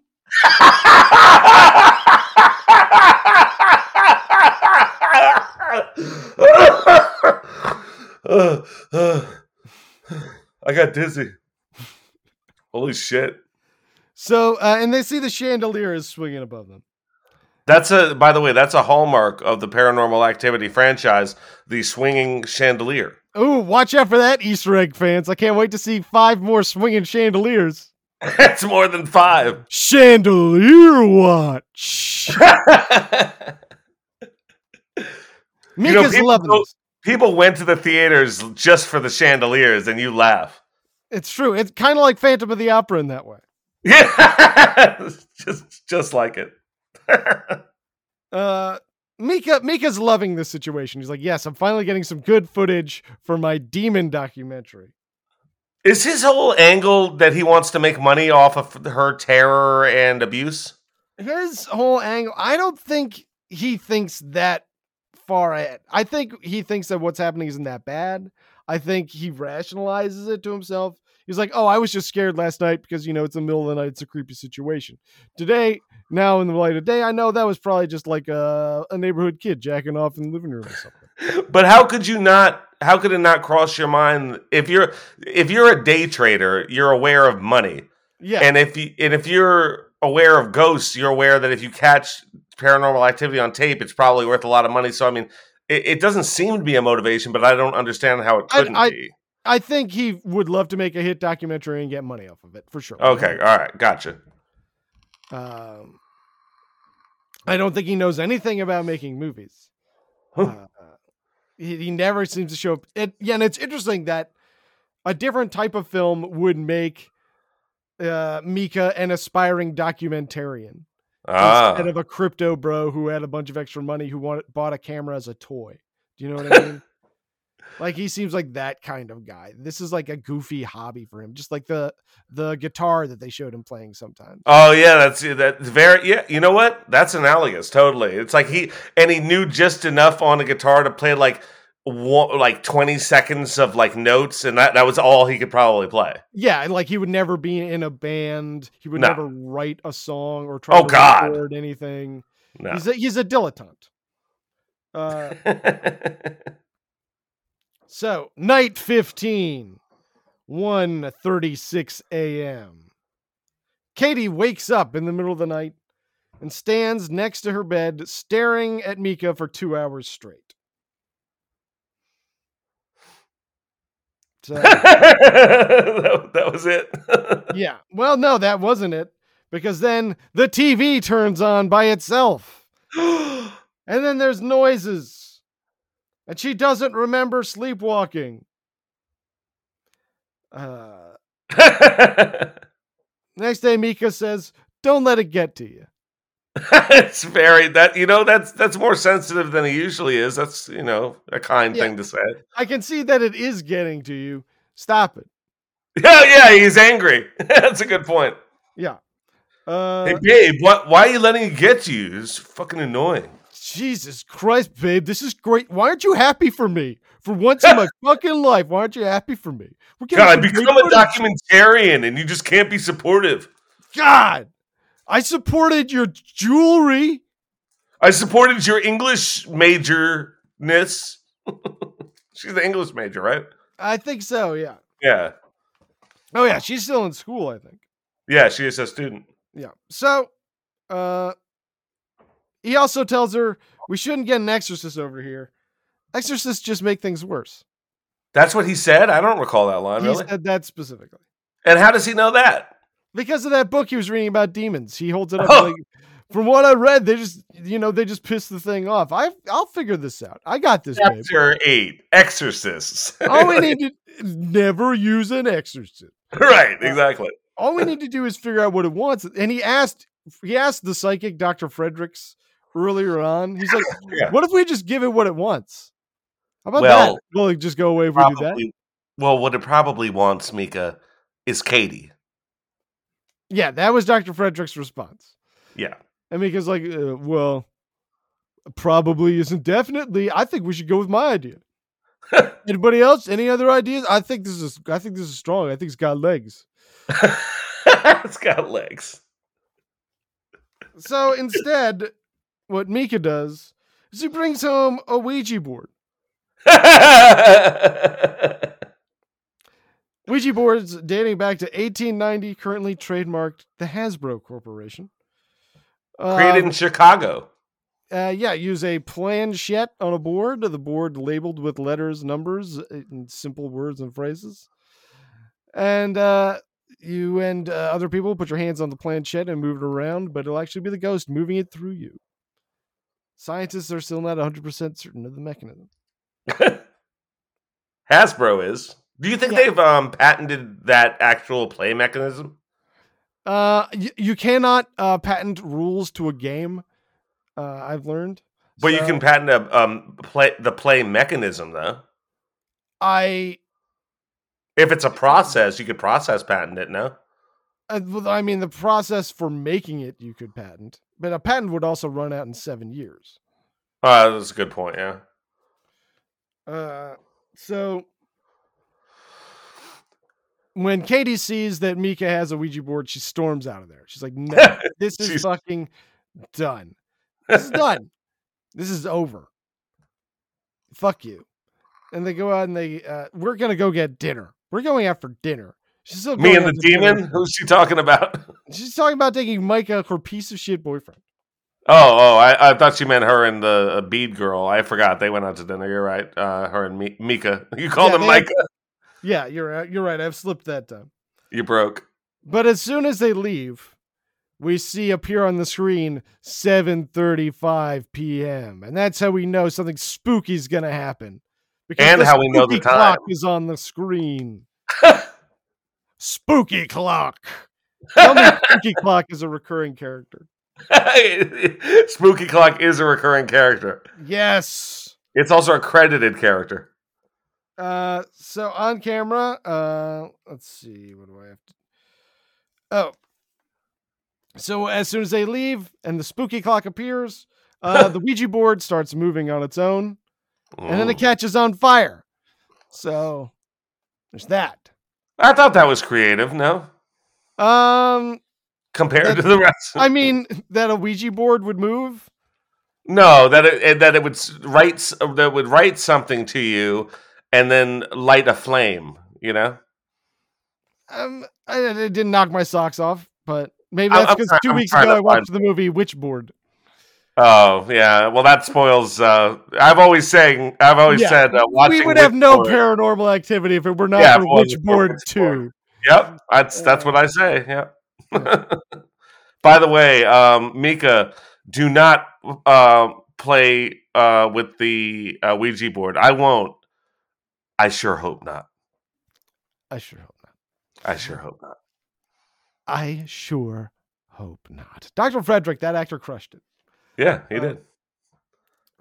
I got dizzy. Holy shit. So, uh, and they see the chandelier is swinging above them. That's a by the way, that's a hallmark of the paranormal activity franchise, the swinging chandelier. Ooh, watch out for that, Easter egg fans. I can't wait to see five more swinging chandeliers. That's more than five. Chandelier watch. Mika's people loving go- this. People went to the theaters just for the chandeliers, and you laugh. It's true. It's kind of like Phantom of the Opera in that way. Yeah, just just like it. Uh, Mika Mika's loving this situation. He's like, "Yes, I'm finally getting some good footage for my demon documentary." Is his whole angle that he wants to make money off of her terror and abuse? His whole angle, I don't think he thinks that far ahead. I think he thinks that what's happening isn't that bad. I think he rationalizes it to himself. He's like, "Oh, I was just scared last night because you know it's the middle of the night. It's a creepy situation. Today, now in the light of day, I know that was probably just like a, a neighborhood kid jacking off in the living room or something." But how could you not? How could it not cross your mind if you're if you're a day trader, you're aware of money, Yeah, and if you and if you're aware of ghosts, you're aware that if you catch paranormal activity on tape, it's probably worth a lot of money. So I mean, it, it doesn't seem to be a motivation, but I don't understand how it couldn't I- be. I think he would love to make a hit documentary and get money off of it for sure. Okay, all right, gotcha. Um, I don't think he knows anything about making movies. Huh. Uh, he, he never seems to show up. It, yeah, and it's interesting that a different type of film would make uh, Mika an aspiring documentarian Ah, instead of a crypto bro who had a bunch of extra money who wanted, bought a camera as a toy. Do you know what I mean? Like he seems like that kind of guy. This is like a goofy hobby for him, just like the the guitar that they showed him playing sometimes. Oh yeah, that's that's very yeah. You know what? That's analogous. Totally. It's like he and he knew just enough on the guitar to play like one, like twenty seconds of like notes, and that that was all he could probably play. Yeah, and like he would never be in a band. He would No. never write a song or try Oh, to God. record anything. No. He's a, he's a dilettante. Uh, so night 15, 1.36 a.m. Katie wakes up in the middle of the night and stands next to her bed, staring at Mika for two hours straight. So, that, that was it. yeah. Well, no, that wasn't it. Because then the TV turns on by itself. And then there's noises. And she doesn't remember sleepwalking. Uh, next day, Mika says, Don't let it get to you. it's very that you know that's that's more sensitive than he usually is. That's you know a kind Yeah. thing to say. I can see that it is getting to you. Stop it. Yeah, yeah, he's angry. that's a good point. Yeah. Uh, hey, babe, what, why are you letting it get to you? It's fucking annoying. Jesus Christ, babe, this is great. Why aren't you happy for me? For once in my fucking life, why aren't you happy for me? We're God, become a footage. documentarian and you just can't be supportive. God, I supported your jewelry. I supported your English majorness. She's the English major, right? I think so. Yeah. Yeah. Oh yeah, she's still in school. I think. Yeah, she is a student. Yeah. So, uh, he also tells her we shouldn't get an exorcist over here. Exorcists just make things worse. That's what he said? I don't recall that line, He really. said that specifically And how does he know that? because of that book he was reading about demons. He holds it up Oh. like. From what I read, they just, you know, they just piss the thing off. I, I'll figure this out. I got this, babe. Chapter 8 Exorcists. All we need to never use an exorcist. right, exactly. All we need to do is figure out what it wants. And he asked, he asked the psychic Dr. Fredericks earlier on. He's like, Yeah. "What if we just give it what it wants? How about Well, that? Will it just go away if we do that?" Well, what it probably wants, Mika, is Katie. Yeah, that was Dr. Frederick's response. Yeah. And Mika's like, uh, "Well, probably isn't definitely. I think we should go with my idea." Anybody else? Any other ideas? I think this is. I think this is strong. I think it's got legs. it's got legs. So instead, what Mika does is he brings home a Ouija board. Ouija boards dating back to 1890, currently trademarked the Hasbro Corporation. Created Um, in Chicago. uh, yeah, use a planchette on a board. The board labeled with letters, numbers, uh, and simple words and phrases. And uh, you and uh, other people put your hands on the planchette and move it around, but it'll actually be the ghost moving it through you. Scientists are still not 100% certain of the mechanism. Hasbro is. Do you think Yeah. they've um, patented that actual play mechanism? Uh, y- you cannot uh, patent rules to a game. Uh, I've learned. But you can patent a um play the play mechanism though. I. If it's a process, you could process patent it. No. Uh, I mean, the process for making it you could patent. But a patent would also run out in seven years. Uh, that's a good point. Yeah. Uh, so when Katie sees that Mika has a Ouija board, she storms out of there. She's like, "No, this is fucking done. This is done. this is over. Fuck you." And they go out and they, uh, we're gonna go get dinner. We're going out for dinner. She's still Me and the out dinner. demon. Who's she talking about? She's talking about taking Micah, her piece of shit boyfriend. Oh, oh, I, I thought she meant her and the uh, bead girl. I forgot they went out to dinner. You're right. Uh, her and Mi- Mika. You called Yeah, him Micah. Yeah, you're right. You're right. I've slipped that time. You broke. But as soon as they leave, we see appear on the screen 7:35 p.m. and that's how we know something spooky is going to happen. Because And how we know the spooky clock is on the screen. Spooky clock. Tell me spooky clock is a recurring character. Spooky Clock is a recurring character. Yes. It's also a credited character. Uh, so on camera, uh, let's see, what do I have to? Oh, so as soon as they leave and the spooky clock appears, uh, the Ouija board starts moving on its own, and then it catches on fire. So there's that. I thought that was creative. No, Um, compared That- to the rest. I mean that a Ouija board would move. no, that it that it would write that would write something to you and then light a flame. You know. Um, I, it didn't knock my socks off, but maybe that's because 2 I'm weeks ago I watched the movie Witchboard. Oh yeah. Well, that spoils. Uh, I've always saying. I've always Yeah, said uh, watching. we would have no paranormal activity if it were not Yeah, for if it wasn't Witchboard. 2. Yep, that's that's what I say. Yep. By the way, um, Mika, do not uh, play uh, with the uh, Ouija board. I won't. I sure hope not. I sure hope not. I sure hope not. I sure hope not. Dr. Frederick, that actor crushed it. Yeah, he Uh, did.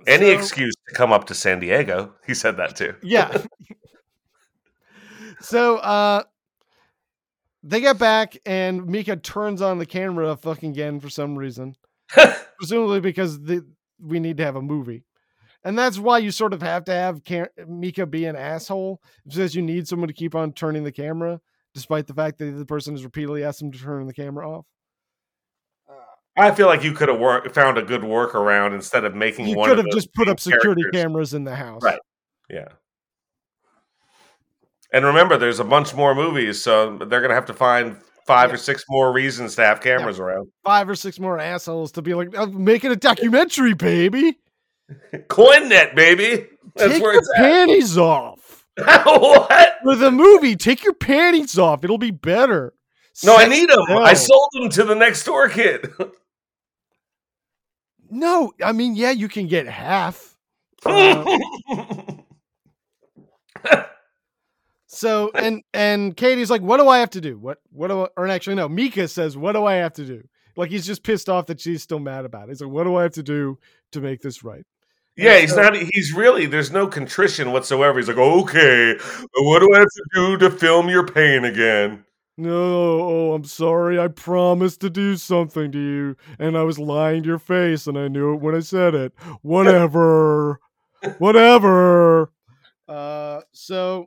Any So- excuse to come up to San Diego. He said that too. Yeah. so uh they get back and Mika turns on the camera fucking again for some reason. Presumably because the, we need to have a movie. And that's why you sort of have to have Ka- Mika be an asshole because you need someone to keep on turning the camera, despite the fact that the person has repeatedly asked them to turn the camera off. I feel like you could have work, found a good workaround instead of making You could have just put up security characters- cameras in the house. Right. Yeah. And remember, there's a bunch more movies, so they're gonna have to find five Yeah. or six more reasons to have cameras around. Five or six more assholes to be like, oh, I'm making a documentary, baby. CoinNet, baby. That's Take where your panties off. what? For the movie, take your panties off. It'll be better. No, I need them. I sold them to the next door kid. No, I mean, yeah, you can get half. Uh, so and and Katie's like, what do I have to do? What what do I, or actually no, Mika says, what do I have to do? Like he's just pissed off that she's still mad about it. He's like, what do I have to do to make this right? yeah, he's not. He's really. There's no contrition whatsoever. He's like, okay, what do I have to do to film your pain again? No, oh, I'm sorry. I promised to do something to you, and I was lying to your face, and I knew it when I said it. Whatever, whatever. Uh, so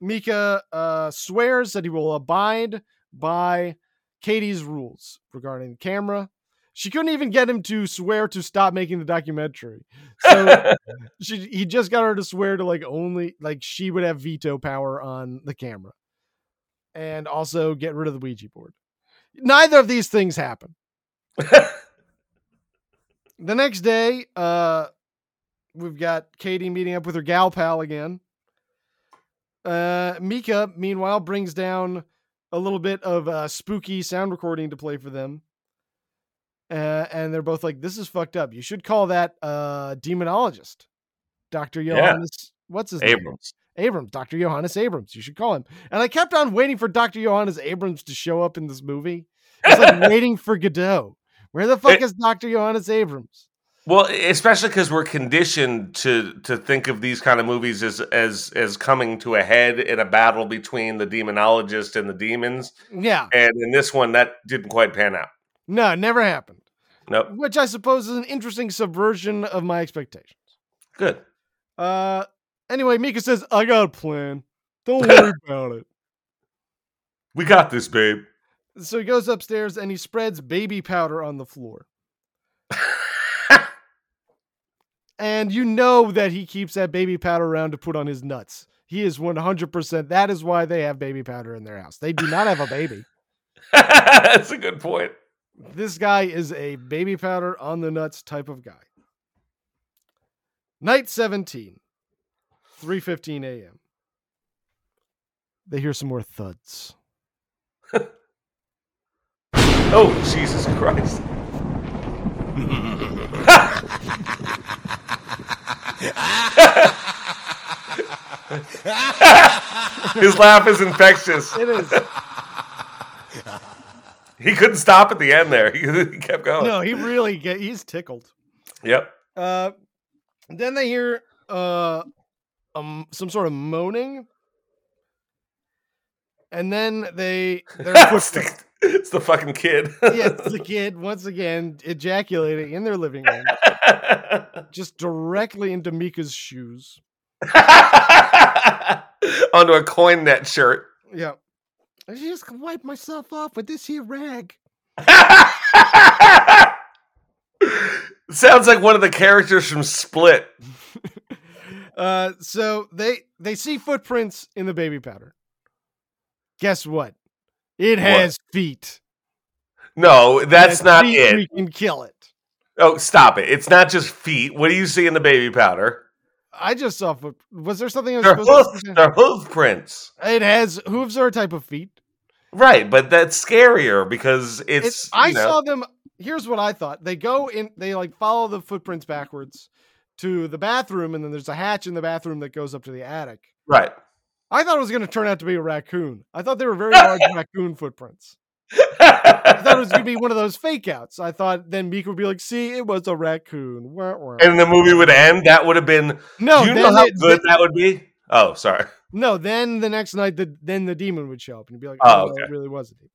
Mika uh, swears that he will abide by Katie's rules regarding the camera. She couldn't even get him to swear to stop making the documentary. So she, he just got her to swear to like only like she would have veto power on the camera and also get rid of the Ouija board. Neither of these things happen. The next day, uh, we've got Katie meeting up with her gal pal again. Uh, Mika, meanwhile, brings down a little bit of uh, spooky sound recording to play for them. Uh, and they're both like, "This is fucked up. You should call that uh, demonologist, Doctor Yeah. Johannes. What's his name? Abrams. Abrams, Dr. Johannes Abrams. You should call him. And I kept on waiting for Dr. Johannes Abrams to show up in this movie. It's like waiting for Godot. Where the fuck It- is Dr. Johannes Abrams? Well, especially because we're conditioned to to think of these kind of movies as as as coming to a head in a battle between the demonologist and the demons, Yeah. and in this one, that didn't quite pan out. No, it never happened. Nope. which I suppose is an interesting subversion of my expectations. Good. Uh, anyway, Mika says, "I got a plan. Don't worry about it." We got this, babe. So he goes upstairs and he spreads baby powder on the floor. And you know that he keeps that baby powder around to put on his nuts. He is 100%. That is why they have baby powder in their house. They do not have a baby. That's a good point. This guy is a baby powder on the nuts type of guy. Night 17, 3:15 a.m. They hear some more thuds. Oh, Jesus Christ. His laugh is infectious. It is. He couldn't stop at the end there. He kept going. no, he really get he's tickled. Yep. Uh, then they hear uh, um, some sort of moaning, and then they their it's, the, it's the fucking kid. yeah, it's the kid once again ejaculating in their living room, just directly into Mika's shoes. Onto a coin net shirt. Yeah, I just wipe myself off with this here rag. Sounds like one of the characters from Split. Uh, so they they see footprints in the baby powder. Guess what? It has feet. No, that's not it. We can kill it. Oh, stop it. It's not just feet. What do you see in the baby powder? I just saw foot. Was there something I was They're supposed hoof, to they're hoof prints. It has hooves are a type of feet. Right, but that's scarier because it's. It's, I you know- saw them. Here's what I thought. They go in. They like follow the footprints backwards to the bathroom, and then there's a hatch in the bathroom that goes up to the attic. Right. I thought it was going to turn out to be a raccoon. I thought they were very large raccoon footprints. I thought it was going to be one of those fake outs. I thought then Meek would be like, "See, it was a raccoon." Wah, wah. and the movie would end. That would have been. no, do you know how it- good that would be? Oh, sorry. no, then the next night, the then the demon would show up and be like, Oh, "Oh, okay. it really was a demon."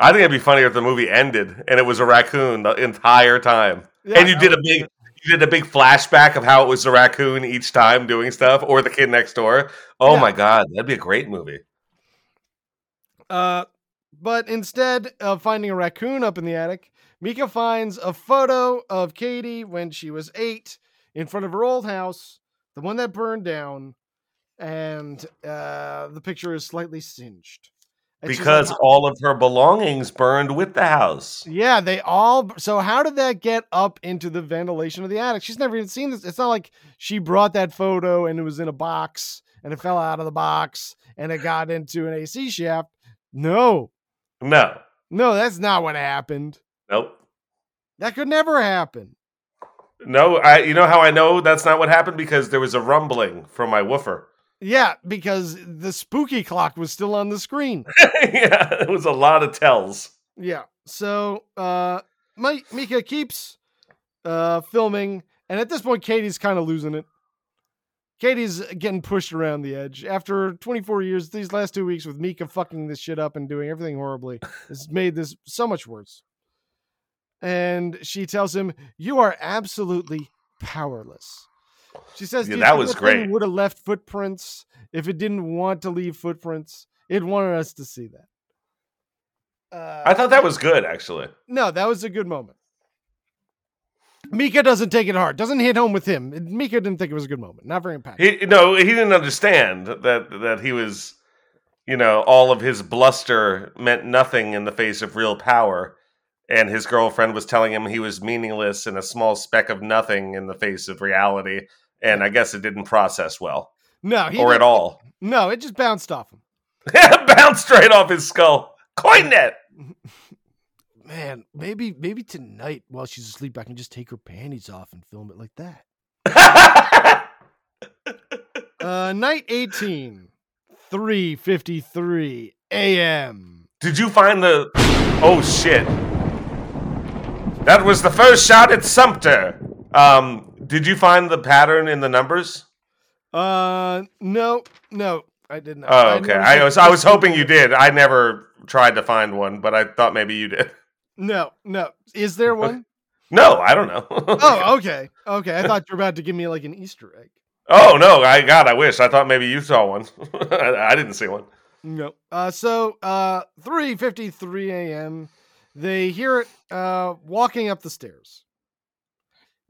I think it'd be funnier if the movie ended and it was a raccoon the entire time, Yeah, and you did a big, you did a big flashback of how it was the raccoon each time doing stuff, or the kid next door. Oh Yeah. my god, that'd be a great movie. Uh, but instead of finding a raccoon up in the attic, Mika finds a photo of Katie when she was eight in front of her old house, the one that burned down, and uh, the picture is slightly singed. And Because like, all of her belongings burned with the house. yeah, they all. So how did that get up into the ventilation of the attic? She's never even seen this. It's not like she brought that photo and it was in a box and it fell out of the box and it got into an AC shaft. No, No, no, that's not what happened. nope. That could never happen. No, I. You know how I know that's not what happened because there was a rumbling from my woofer. Yeah, because the spooky clock was still on the screen. yeah, it was a lot of tells. Yeah. So uh Mi- Mika keeps uh filming, and at this point Katie's kind of losing it. Katie's getting pushed around the edge. After 24 years, these last two weeks with Mika fucking this shit up and doing everything horribly has made this so much worse. And she tells him, You are absolutely powerless. She says, Yeah, "Do you that was great. Would have left footprints if it didn't want to leave footprints. It wanted us to see that. Uh, I thought that was good, actually. no, that was a good moment. Mika doesn't take it hard. Doesn't hit home with him. Mika didn't think it was a good moment. Not very impactful. He no, he didn't understand that that he was, you know, all of his bluster meant nothing in the face of real power, and his girlfriend was telling him he was meaningless and a small speck of nothing in the face of reality. And I guess it didn't process well, no, he or at all. No, it just bounced off him. Bounced right off his skull. Coin net. Man, maybe maybe tonight while she's asleep, I can just take her panties off and film it like that. Uh, night 18, 3:53 a.m. Did you find the? Oh shit! That was the first shot at Sumter. Um, did you find the pattern in the numbers? Uh, no, no, I did not. Oh, okay. noticed I was I was hoping you did. I never tried to find one, but I thought maybe you did. No, no. Is there one? No, I don't know. oh, okay. Okay. I thought you were about to give me like an Easter egg. Oh no! I God, I wish. I thought maybe you saw one. I, I didn't see one. No. Uh, so uh, three fifty three a.m. They hear it uh, walking up the stairs.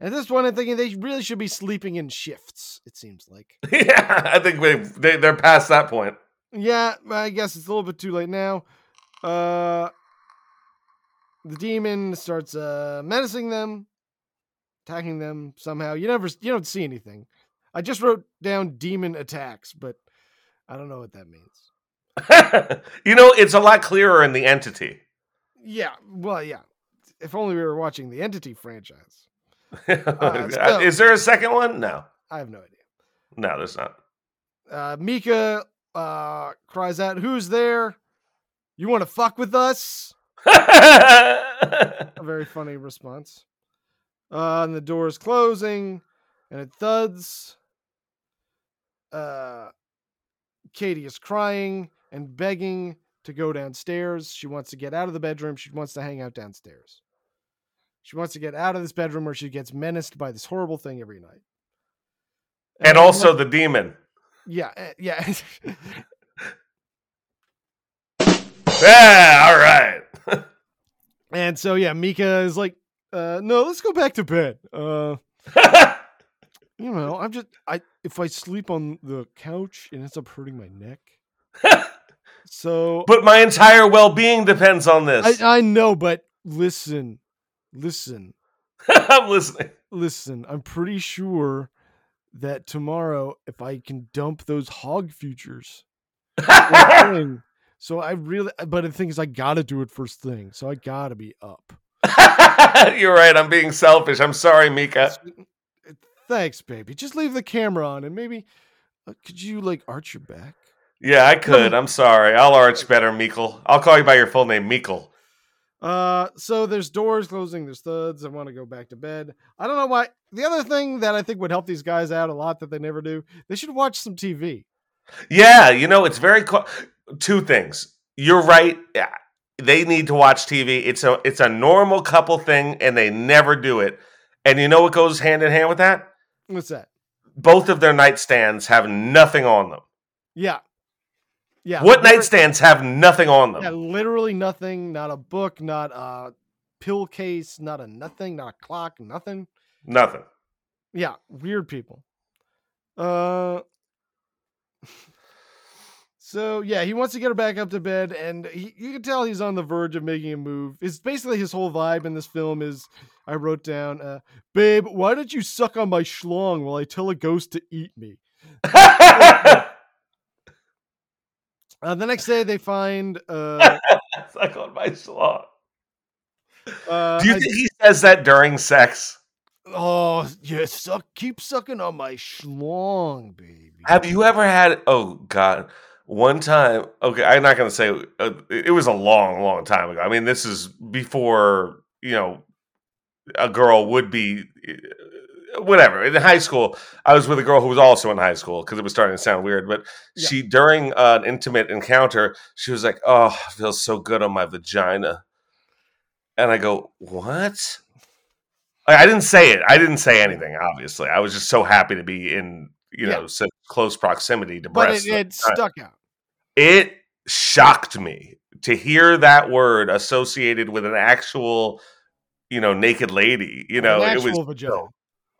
At this point, I'm thinking they really should be sleeping in shifts. It seems like. yeah, I think we they, they're past that point. Yeah, I guess it's a little bit too late now. Uh, the demon starts uh, menacing them, attacking them somehow. You never, you don't see anything. I just wrote down demon attacks, but I don't know what that means. you know, it's a lot clearer in the entity. Yeah, well, yeah. If only we were watching the Entity franchise. Uh, so, Is there a second one? No. I have no idea. No, there's not. Uh, Mika uh, cries out, Who's there? You want to fuck with us? a very funny response. Uh, and the door is closing and it thuds. Uh, Katie is crying and begging to go downstairs. She wants to get out of the bedroom. She wants to hang out downstairs. She wants to get out of this bedroom where she gets menaced by this horrible thing every night. And, and also like, the demon. Yeah, eh, yeah. yeah, all right. and so yeah, Mika is like, uh, no, let's go back to bed. Uh you know, I'm just I if I sleep on the couch, it ends up hurting my neck. So But my entire well being depends on this. I, I know, but listen, listen. I'm listening. Listen, I'm pretty sure that tomorrow, if I can dump those hog futures, so I really, but the thing is, I gotta do it first thing, so I gotta be up. You're right. I'm being selfish. I'm sorry, Mika. Thanks, baby. Just leave the camera on, and maybe uh, could you like arch your back? Yeah, I could. I'm sorry. I'll arch better, Meekle. I'll call you by your full name, Meekle. Uh, so there's doors closing, there's thuds. I want to go back to bed. I don't know why. The other thing that I think would help these guys out a lot that they never do, they should watch some TV. Yeah, you know, it's very co- two things. You're right. Yeah, they need to watch TV. It's a it's a normal couple thing, and they never do it. And you know what goes hand in hand with that? What's that? Both of their nightstands have nothing on them. Yeah, yeah. What nightstands have nothing on them? Yeah, literally nothing. Not a book, not a pill case, not a nothing, not a clock, nothing. Nothing. Yeah, weird people. Uh So yeah, he wants to get her back up to bed, and he, you can tell he's on the verge of making a move. It's basically his whole vibe in this film is. I wrote down, uh, "Babe, why don't you suck on my schlong while I tell a ghost to eat me?" Uh, the next day, they find uh, suck on my schlong. Uh, Do you I, think he says that during sex? Oh, yeah, suck. Keep sucking on my schlong, baby. Have you ever had? Oh God, one time. Okay, I'm not gonna say uh, it was a long, long time ago. I mean, this is before you know a girl would be whatever. In high school i was with a girl who was also in high school because it was starting to sound weird but yeah. she during uh, an intimate encounter she was like oh it feels so good on my vagina. And i go what? I didn't say it. I didn't say anything obviously. I was just so happy to be in you know such close proximity to breasts but it, it stuck out. It shocked me to hear that word associated with an actual you know naked lady you know? It was vagina.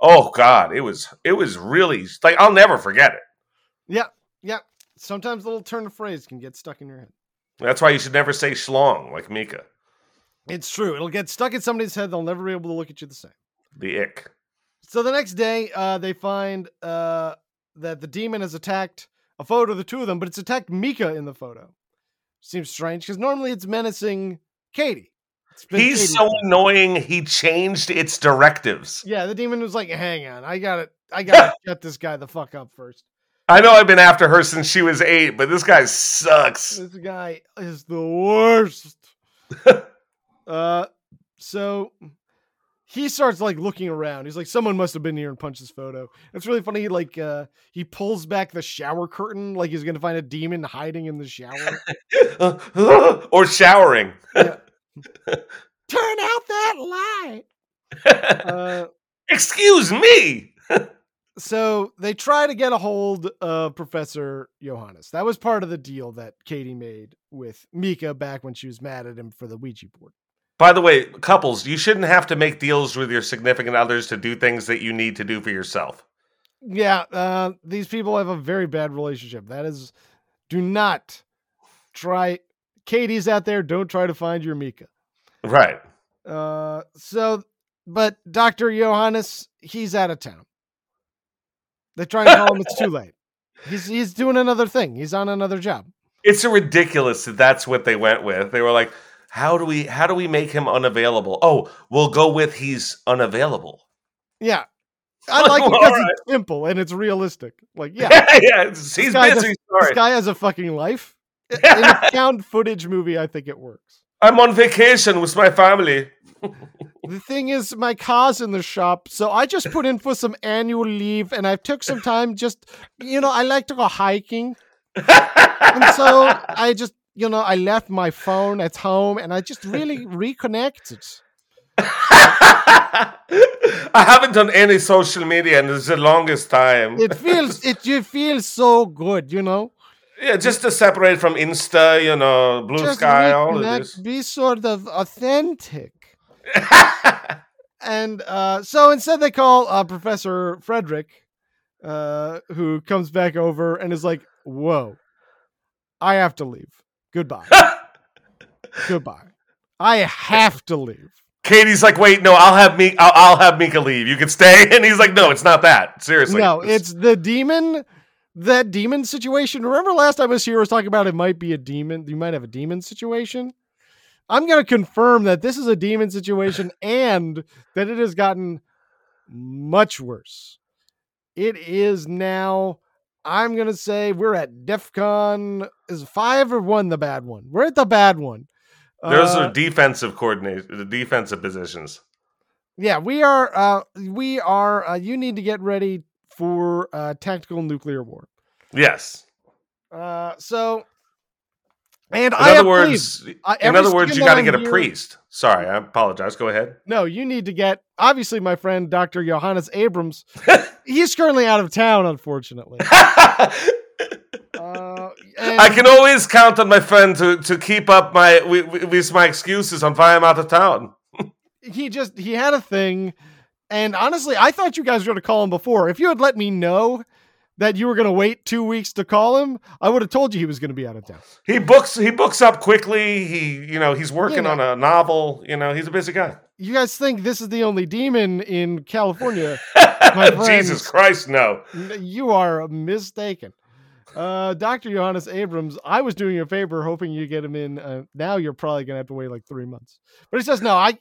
Oh God, it was it was really like I'll never forget it. Yeah, yeah. Sometimes a little turn of phrase can get stuck in your head. That's why you should never say schlong like Mika. It's true. It'll get stuck in somebody's head. They'll never be able to look at you the same. The ick. So the next day, uh, they find uh, that the demon has attacked a photo of the two of them, but it's attacked Mika in the photo. Seems strange because normally it's menacing Katie. He's so annoying. He changed its directives. Yeah, the demon was like, "Hang on, I got it. I got to shut this guy the fuck up first. I know I've been after her since she was eight, but this guy sucks. This guy is the worst. uh, so he starts like looking around. He's like, someone must have been here and punched this photo. It's really funny. Like, uh, he pulls back the shower curtain, like he's gonna find a demon hiding in the shower or showering. yeah. turn out that light. Uh, Excuse me. so they try to get a hold of Professor Johannes. That was part of the deal that Katie made with Micah back when she was mad at him for the Ouija board. By the way, couples, you shouldn't have to make deals with your significant others to do things that you need to do for yourself. Yeah, uh, these people have a very bad relationship. That is, do not try. Katie's out there. Don't try to find your Micah. Right. Uh, so, but Dr. Johannes, he's out of town. They try and call him. It's too late. He's he's doing another thing. He's on another job. It's a ridiculous that that's what they went with. They were like, "How do we how do we make him unavailable?" Oh, we'll go with he's unavailable. Yeah, I like it because right. it's simple and it's realistic. Like, yeah, yeah, it's- he's busy. This Sorry, guy has a fucking life. In a found footage movie, I think it works. I'm on vacation with my family. The thing is, my car's in the shop, so I just put in for some annual leave, and I took some time. Just you know, I like to go hiking, and so I just you know I left my phone at home, and I just really reconnected. I haven't done any social media in the longest time. It feels it you feel so good, you know. Yeah, just to separate from Insta, you know, Blue Just Sky, all of this. be sort of authentic. And uh, so instead, they call uh, Professor Frederick, uh, who comes back over and is like, "Whoa, I have to leave. Goodbye, goodbye. I have to leave." Katie's like, wait, no, I'll have me, I'll, I'll have Micah leave. You can stay, and he's like, no, it's not that. Seriously, no, it's the demon. That demon situation. Remember last time I was here, I was talking about it might be a demon. You might have a demon situation. I'm going to confirm that this is a demon situation and that it has gotten much worse. It is now. I'm going to say we're at DEFCON. Is five or one the bad one? We're at the bad one. those Uh, are defensive coordination, the defensive positions. yeah, we are. Uh, we are. Uh, you need to get ready for uh, tactical nuclear war. Yes. Uh, so, and In I other words, I- in other words, you got to get a here- priest. Sorry, I apologize. Go ahead. No, you need to get obviously my friend Dr. Johannes Abrams. he's currently out of town, unfortunately. Uh, and I can always count on my friend to, to keep up my with my excuses on why I'm out of town. he just he had a thing, and honestly, I thought you guys were going to call him before. If you had let me know that you were going to wait two weeks to call him, I would have told you he was going to be out of town. He books he books up quickly. He you know he's working Yeah. on a novel. You know he's a busy guy. You guys think this is the only demon in California? Jesus Christ, no. You are mistaken. Uh, Dr. Johannes Abrams, I was doing you a favor hoping you get him in. Uh, now you're probably going to have to wait like three months. But he says, no, I,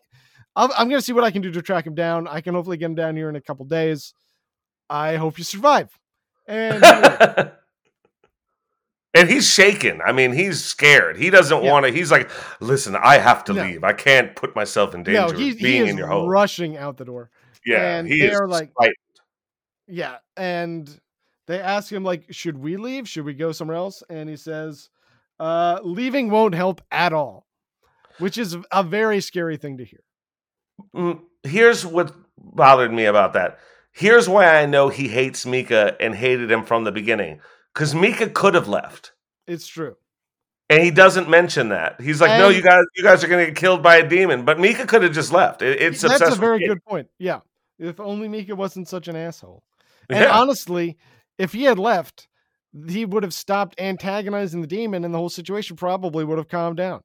I'm, I'm going to see what I can do to track him down. I can hopefully get him down here in a couple days. I hope you survive. And and he's shaken. I mean, he's scared. He doesn't Yeah. want to. He's like, listen, I have to No. leave. I can't put myself in danger no, of he, he being is in your home. rushing out the door. yeah, and they are like- frightened. Yeah. And they ask him, like, should we leave? Should we go somewhere else? And he says, uh, leaving won't help at all, which is a very scary thing to hear. Mm, here's what bothered me about that. Here's why I know he hates Micah and hated him from the beginning. Because Micah could have left. It's true. And he doesn't mention that. He's like, no, you guys, you guys are going to get killed by a demon. But Micah could have just left. It, it's That's a very good point. Yeah. If only Micah wasn't such an asshole. And Yeah. honestly, if he had left, he would have stopped antagonizing the demon and the whole situation probably would have calmed down.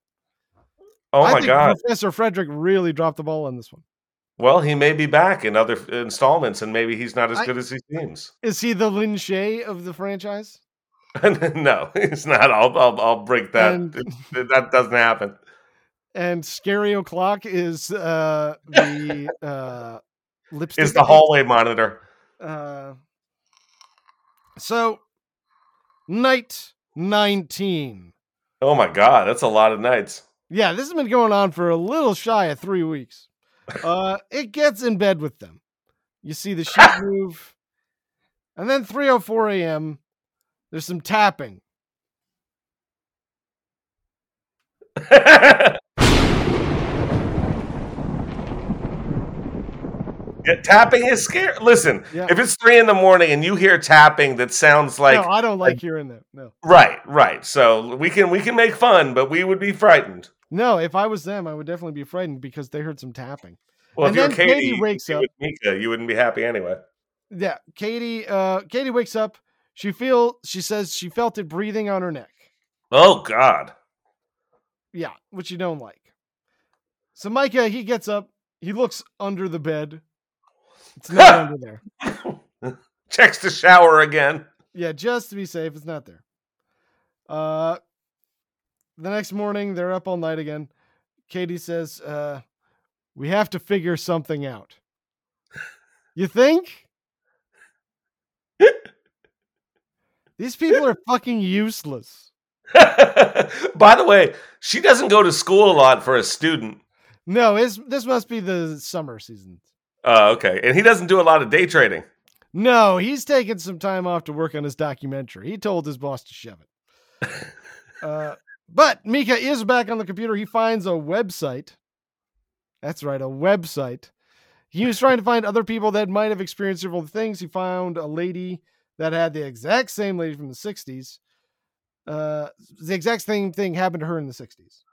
Oh I my god. Professor Frederick really dropped the ball on this one. Well, he may be back in other installments, and maybe he's not as I- good as he seems. Is he the Lin Shay of the franchise? no, he's not. I'll, I'll, I'll break that. And- It- that doesn't happen. And Scary O'Clock is uh, the uh, lipstick. Is the hallway monitor? Uh, so, night 19. Oh my god, that's a lot of nights. Yeah, this has been going on for a little shy of three weeks. Uh, it gets in bed with them. You see the sheet move, and then 3:04 a.m. There's some tapping. Yeah, tapping is scary. Listen, Yeah. if it's three in the morning and you hear tapping that sounds like no, I don't like hearing that. No, right, right. So we can we can make fun, but we would be frightened. No. If I was them, I would definitely be frightened because they heard some tapping. Well, And if you're Katie, Katie wakes you up. Micah, you wouldn't be happy anyway. Yeah, Katie. Uh, Katie wakes up. She feel. She says she felt it breathing on her neck. Oh God. Yeah, which you don't like. So Micah, he gets up. He looks under the bed. It's not under there. Checks the shower again. Yeah, just to be safe, it's not there. Uh, the next morning, they're up all night again. Katie says, uh, "We have to figure something out." You think? These people are fucking useless. By the way, she doesn't go to school a lot for a student. No, it's, this must be the summer season. Uh, okay, and he doesn't do a lot of day trading. No, he's taking some time off to work on his documentary. He told his boss to shove it. uh, but Micah is back on the computer. He finds a website. That's right, a website. He was trying to find other people that might have experienced several things. He found a lady that had the exact same lady from the 60s. Uh, the exact same thing happened to her in the 60s.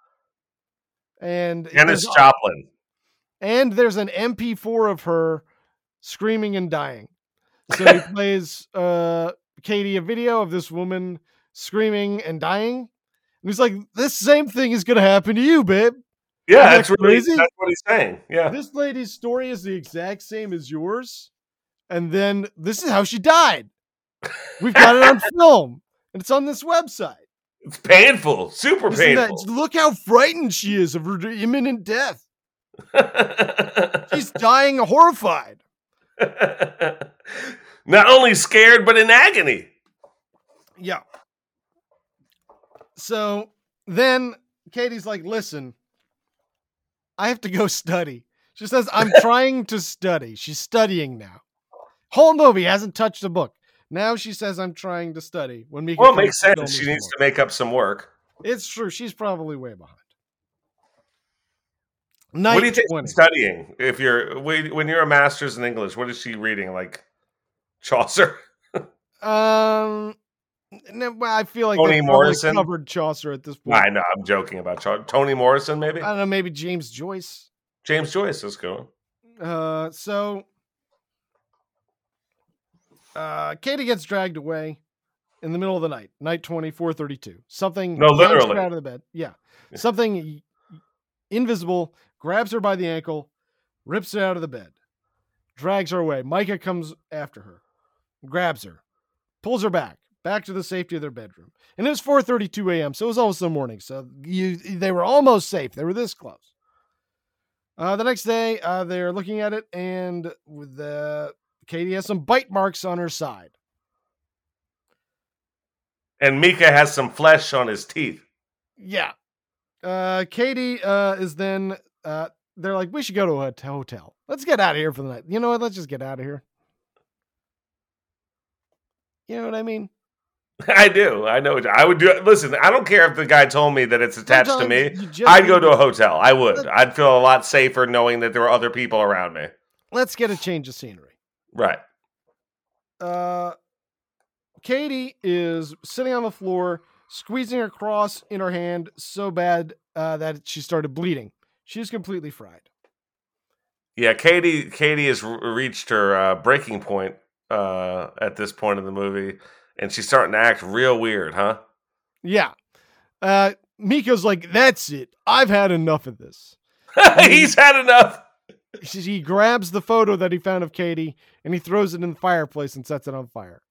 And Dennis Joplin. and there's an MP4 of her screaming and dying. So he plays uh, Katie a video of this woman screaming and dying. And he's like, This same thing is going to happen to you, babe. Yeah, that's that really crazy? that's what he's saying. Yeah. This lady's story is the exact same as yours. And then this is how she died. We've got it on film, and it's on this website. It's painful, super Isn't that- painful. look how frightened she is of her imminent death. She's dying horrified. Not only scared, but in agony. Yeah. So then Katie's like, listen, I have to go study. She says, I'm trying to study. She's studying now. Whole movie hasn't touched a book. Now she says, I'm trying to study. When Micah Well, it makes sense. She needs to make up some work. It's true. She's probably way behind. Night what do you think 20. studying? If you're when you're a master's in English, what is she reading? Like Chaucer? Um, I feel like probably Morrison? covered Chaucer at this point. I know, I'm joking about Chaucer. Toni Morrison, maybe. I don't know, maybe James Joyce. James Joyce is going. Uh, so uh, Katie gets dragged away in the middle of the night, night 2432. Something No, yanks her literally. out of the bed. Yeah. Yeah. Something invisible grabs her by the ankle, rips her out of the bed, drags her away. Micah comes after her, grabs her, pulls her back, back to the safety of their bedroom. And it was 4:32 a.m., so it was almost the morning. So you they were almost safe. They were this close. Uh, the next day, uh, they're looking at it, and with the Katie has some bite marks on her side. And Micah has some flesh on his teeth. Yeah. Uh, Katie uh, is then. Uh, they're like, we should go to a hotel. Let's get out of here for the night. You know what? Let's just get out of here. You know what I mean? I do. I know. I would do. Listen, I don't care if the guy told me that it's attached to me. Sometimes you just I'd go to a hotel. I would. I'd feel a lot safer knowing that there were other people around me. Let's get a change of scenery. Right. uh, Katie is sitting on the floor, squeezing her cross in her hand so bad uh, that she started bleeding. She's completely fried. Yeah, Katie. Katie has reached her uh, breaking point uh, at this point in the movie, and she's starting to act real weird, huh? Yeah. Uh, Micah's like, that's it. I've had enough of this. He's had enough. He grabs the photo that he found of Katie and he throws it in the fireplace and sets it on fire.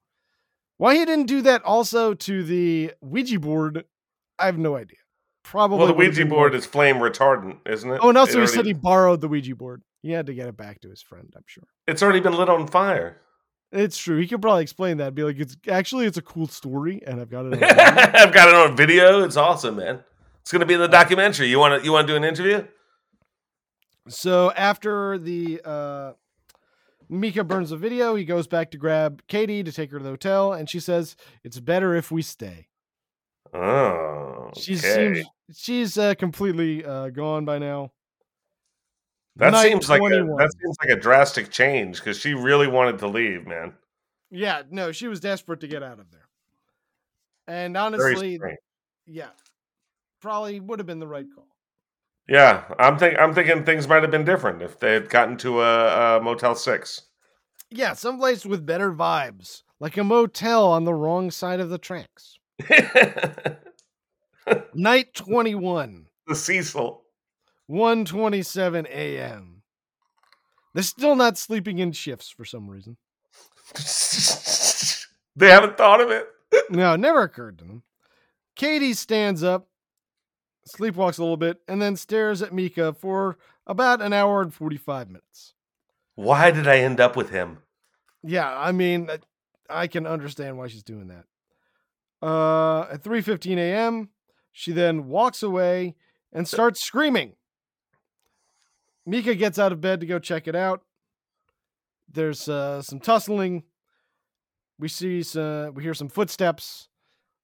Why he didn't do that also to the Ouija board, I have no idea. Probably. Well, the Ouija board is flame retardant, isn't it? Oh, and also It he already- said he borrowed the Ouija board. He had to get it back to his friend, I'm sure. it's already been lit on fire. It's true. He could probably explain that. Be like, it's actually it's a cool story, and I've got it. On video." I've got it on video. It's awesome, man. It's gonna be in the documentary. You want to? You want to do an interview? so after the uh, Micah burns the video, he goes back to grab Katie to take her to the hotel, and she says it's better if we stay. Oh, She okay. seems she's uh, completely uh, gone by now. That Night seems like a, that seems like a drastic change because she really wanted to leave, man. Yeah, no, she was desperate to get out of there. And honestly, yeah, probably would have been the right call. Yeah, I'm think I'm thinking things might have been different if they had gotten to a, a Motel Six. Yeah, someplace with better vibes, like a motel on the wrong side of the tracks. Night 21, The Cecil. 1:27 a.m. They're still not sleeping in shifts for some reason. they haven't thought of it. No, it never occurred to them. Katie stands up, sleepwalks a little bit, and then stares at Micah for about an hour and 45 minutes. Why did I end up with him? Yeah, I mean, I- can understand why she's doing that. Uh, at 3:15 a.m., she then walks away and starts screaming. Micah gets out of bed to go check it out. There's uh, some tussling. We see some, we hear some footsteps,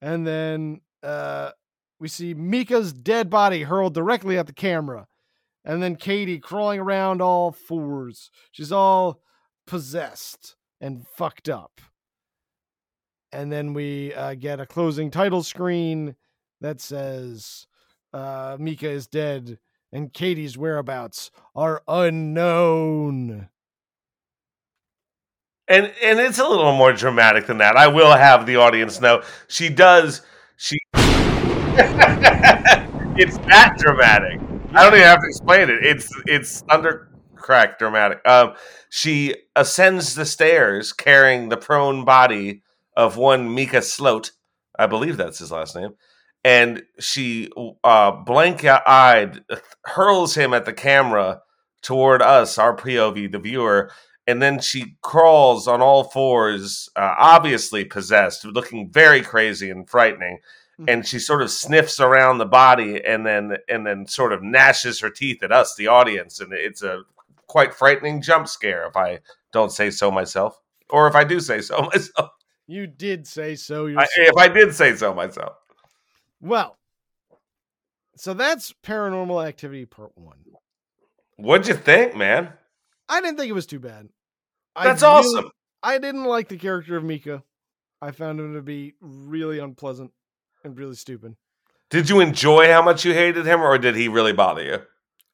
and then uh, we see Micah's dead body hurled directly at the camera, and then Katie crawling around all fours. She's all possessed and fucked up. And then we uh, get a closing title screen that says uh, Micah is dead and Katie's whereabouts are unknown. And and it's a little more dramatic than that. I will have the audience know she does. She. it's that dramatic. I don't even have to explain it. It's it's under crack dramatic. Um, she ascends the stairs carrying the prone body of one Micah Sloat. I believe that's his last name. And she, uh, blank eyed, hurls him at the camera toward us, our POV, the viewer. And then she crawls on all fours, uh, obviously possessed, looking very crazy and frightening. And she sort of sniffs around the body, and then and then sort of gnashes her teeth at us, the audience. And it's a quite frightening jump scare, if I don't say so myself, or if I do say so myself. You did say so I, if I did say so myself. Well, so that's paranormal activity part one. What'd you think, man? I didn't think it was too bad. I That's really- awesome. I didn't like the character of Micah. I found him to be really unpleasant and really stupid. Did you enjoy how much you hated him, or did he really bother you?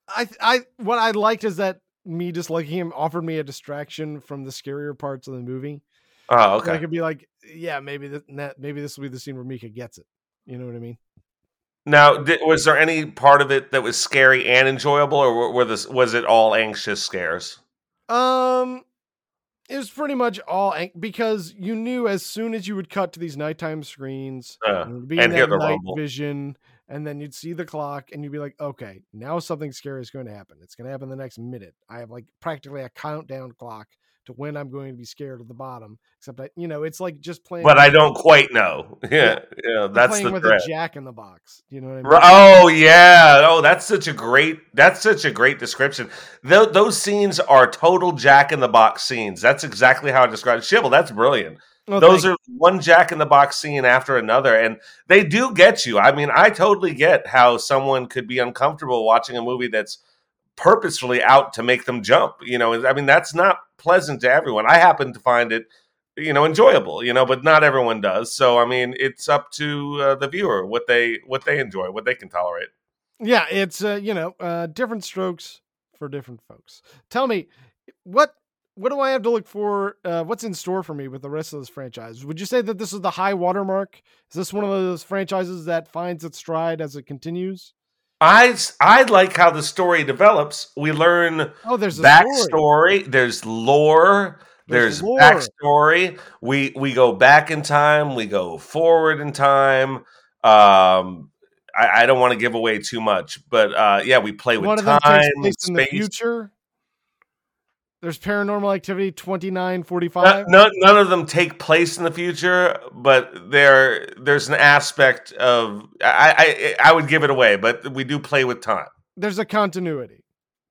I I what I liked is that me disliking him offered me a distraction from the scarier parts of the movie. Oh, So I could be like, yeah, maybe this, maybe this will be the scene where Micah gets it. You know what I mean? Now, was there any part of it that was scary and enjoyable, or were, this was it all anxious scares? Um, it was pretty much all ang- because you knew as soon as you would cut to these nighttime screens, Uh, be and hear that the night rumble. vision, and then you'd see the clock, and you'd be like, okay, now something scary is going to happen. It's going to happen the next minute. I have like practically a countdown clock to when I'm going to be scared at the bottom. Except that you know, it's like just playing. but I don't quite know. Yeah, yeah, I'm that's playing the with threat. a jack in the box. You know what I mean? Oh yeah. Oh, that's such a great. That's such a great description. Tho- those scenes are total Jack in the Box scenes. That's exactly how I described Shibble. That's brilliant. Oh, those are one Jack in the Box scene after another, and they do get you. I mean, I totally get how someone could be uncomfortable watching a movie that's purposefully out to make them jump. You know, I mean, that's not pleasant to everyone. I happen to find it, you know, enjoyable. You know, but not everyone does. So, I mean, it's up to uh, the viewer what they what they enjoy, what they can tolerate. Yeah, it's uh, you know, uh, different strokes for different folks. Tell me, what what do I have to look for? Uh, what's in store for me with the rest of this franchise? Would you say that this is the high watermark? Is this one of those franchises that finds its stride as it continues? I I like how the story develops. We learn Oh, there's a story. backstory. There's lore. There's There's, lore. backstory. We we go back in time. We go forward in time. Um, I, I don't want to give away too much, but uh, yeah, we play with One of them time, takes place in the space. future. There's Paranormal Activity twenty nine forty No- five. none, of them take place in the future, but there there's an aspect of I, I I would give it away, but we do play with time. There's a continuity,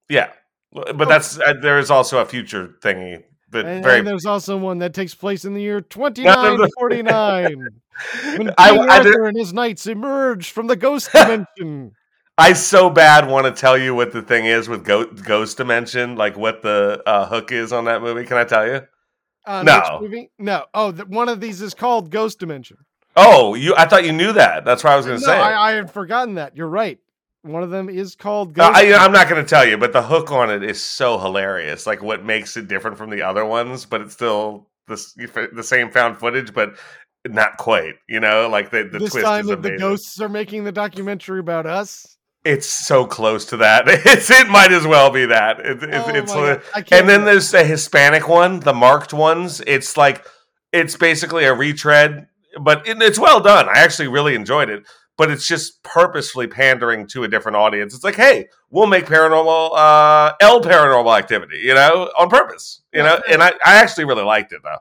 Yeah, but that's uh, there is also a future thingy, but and, very and there's also one that takes place in the year twenty None of nine them- forty nine. When I, King I, did- Arthur and his knights emerge from the ghost dimension. I so bad want to tell you what the thing is with Ghost, Ghost Dimension, like what the uh, hook is on that movie. Can I tell you? Uh, No. movie? No. Oh, the, one of these is called Ghost Dimension. Oh, you! I thought you knew that. That's what I was going to No, say. I, I had forgotten that. You're right. One of them is called Uh, Ghost. I, I'm not going to tell you, but the hook on it is so hilarious. Like what makes it different from the other ones, but it's still the the same found footage, but not quite. You know, like the the this twist time is that the ghosts are making the documentary about us. It's so close to that. It's it might as well be that. It, it's oh it's my li- God. I can't and then there's the Hispanic one, the marked ones. It's like it's basically a retread, but it, it's well done. I actually really enjoyed it, but it's just purposefully pandering to a different audience. It's like, hey, we'll make paranormal uh L paranormal activity, you know, on purpose, you know. And I, I actually really liked it though.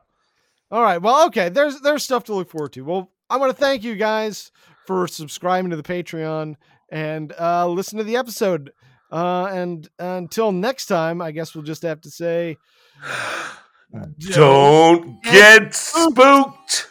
All right. Well, okay. There's there's stuff to look forward to. Well, I want to thank you guys for subscribing to the Patreon and uh, listen to the episode. Uh, and until next time, I guess we'll just have to say, Don't get spooked.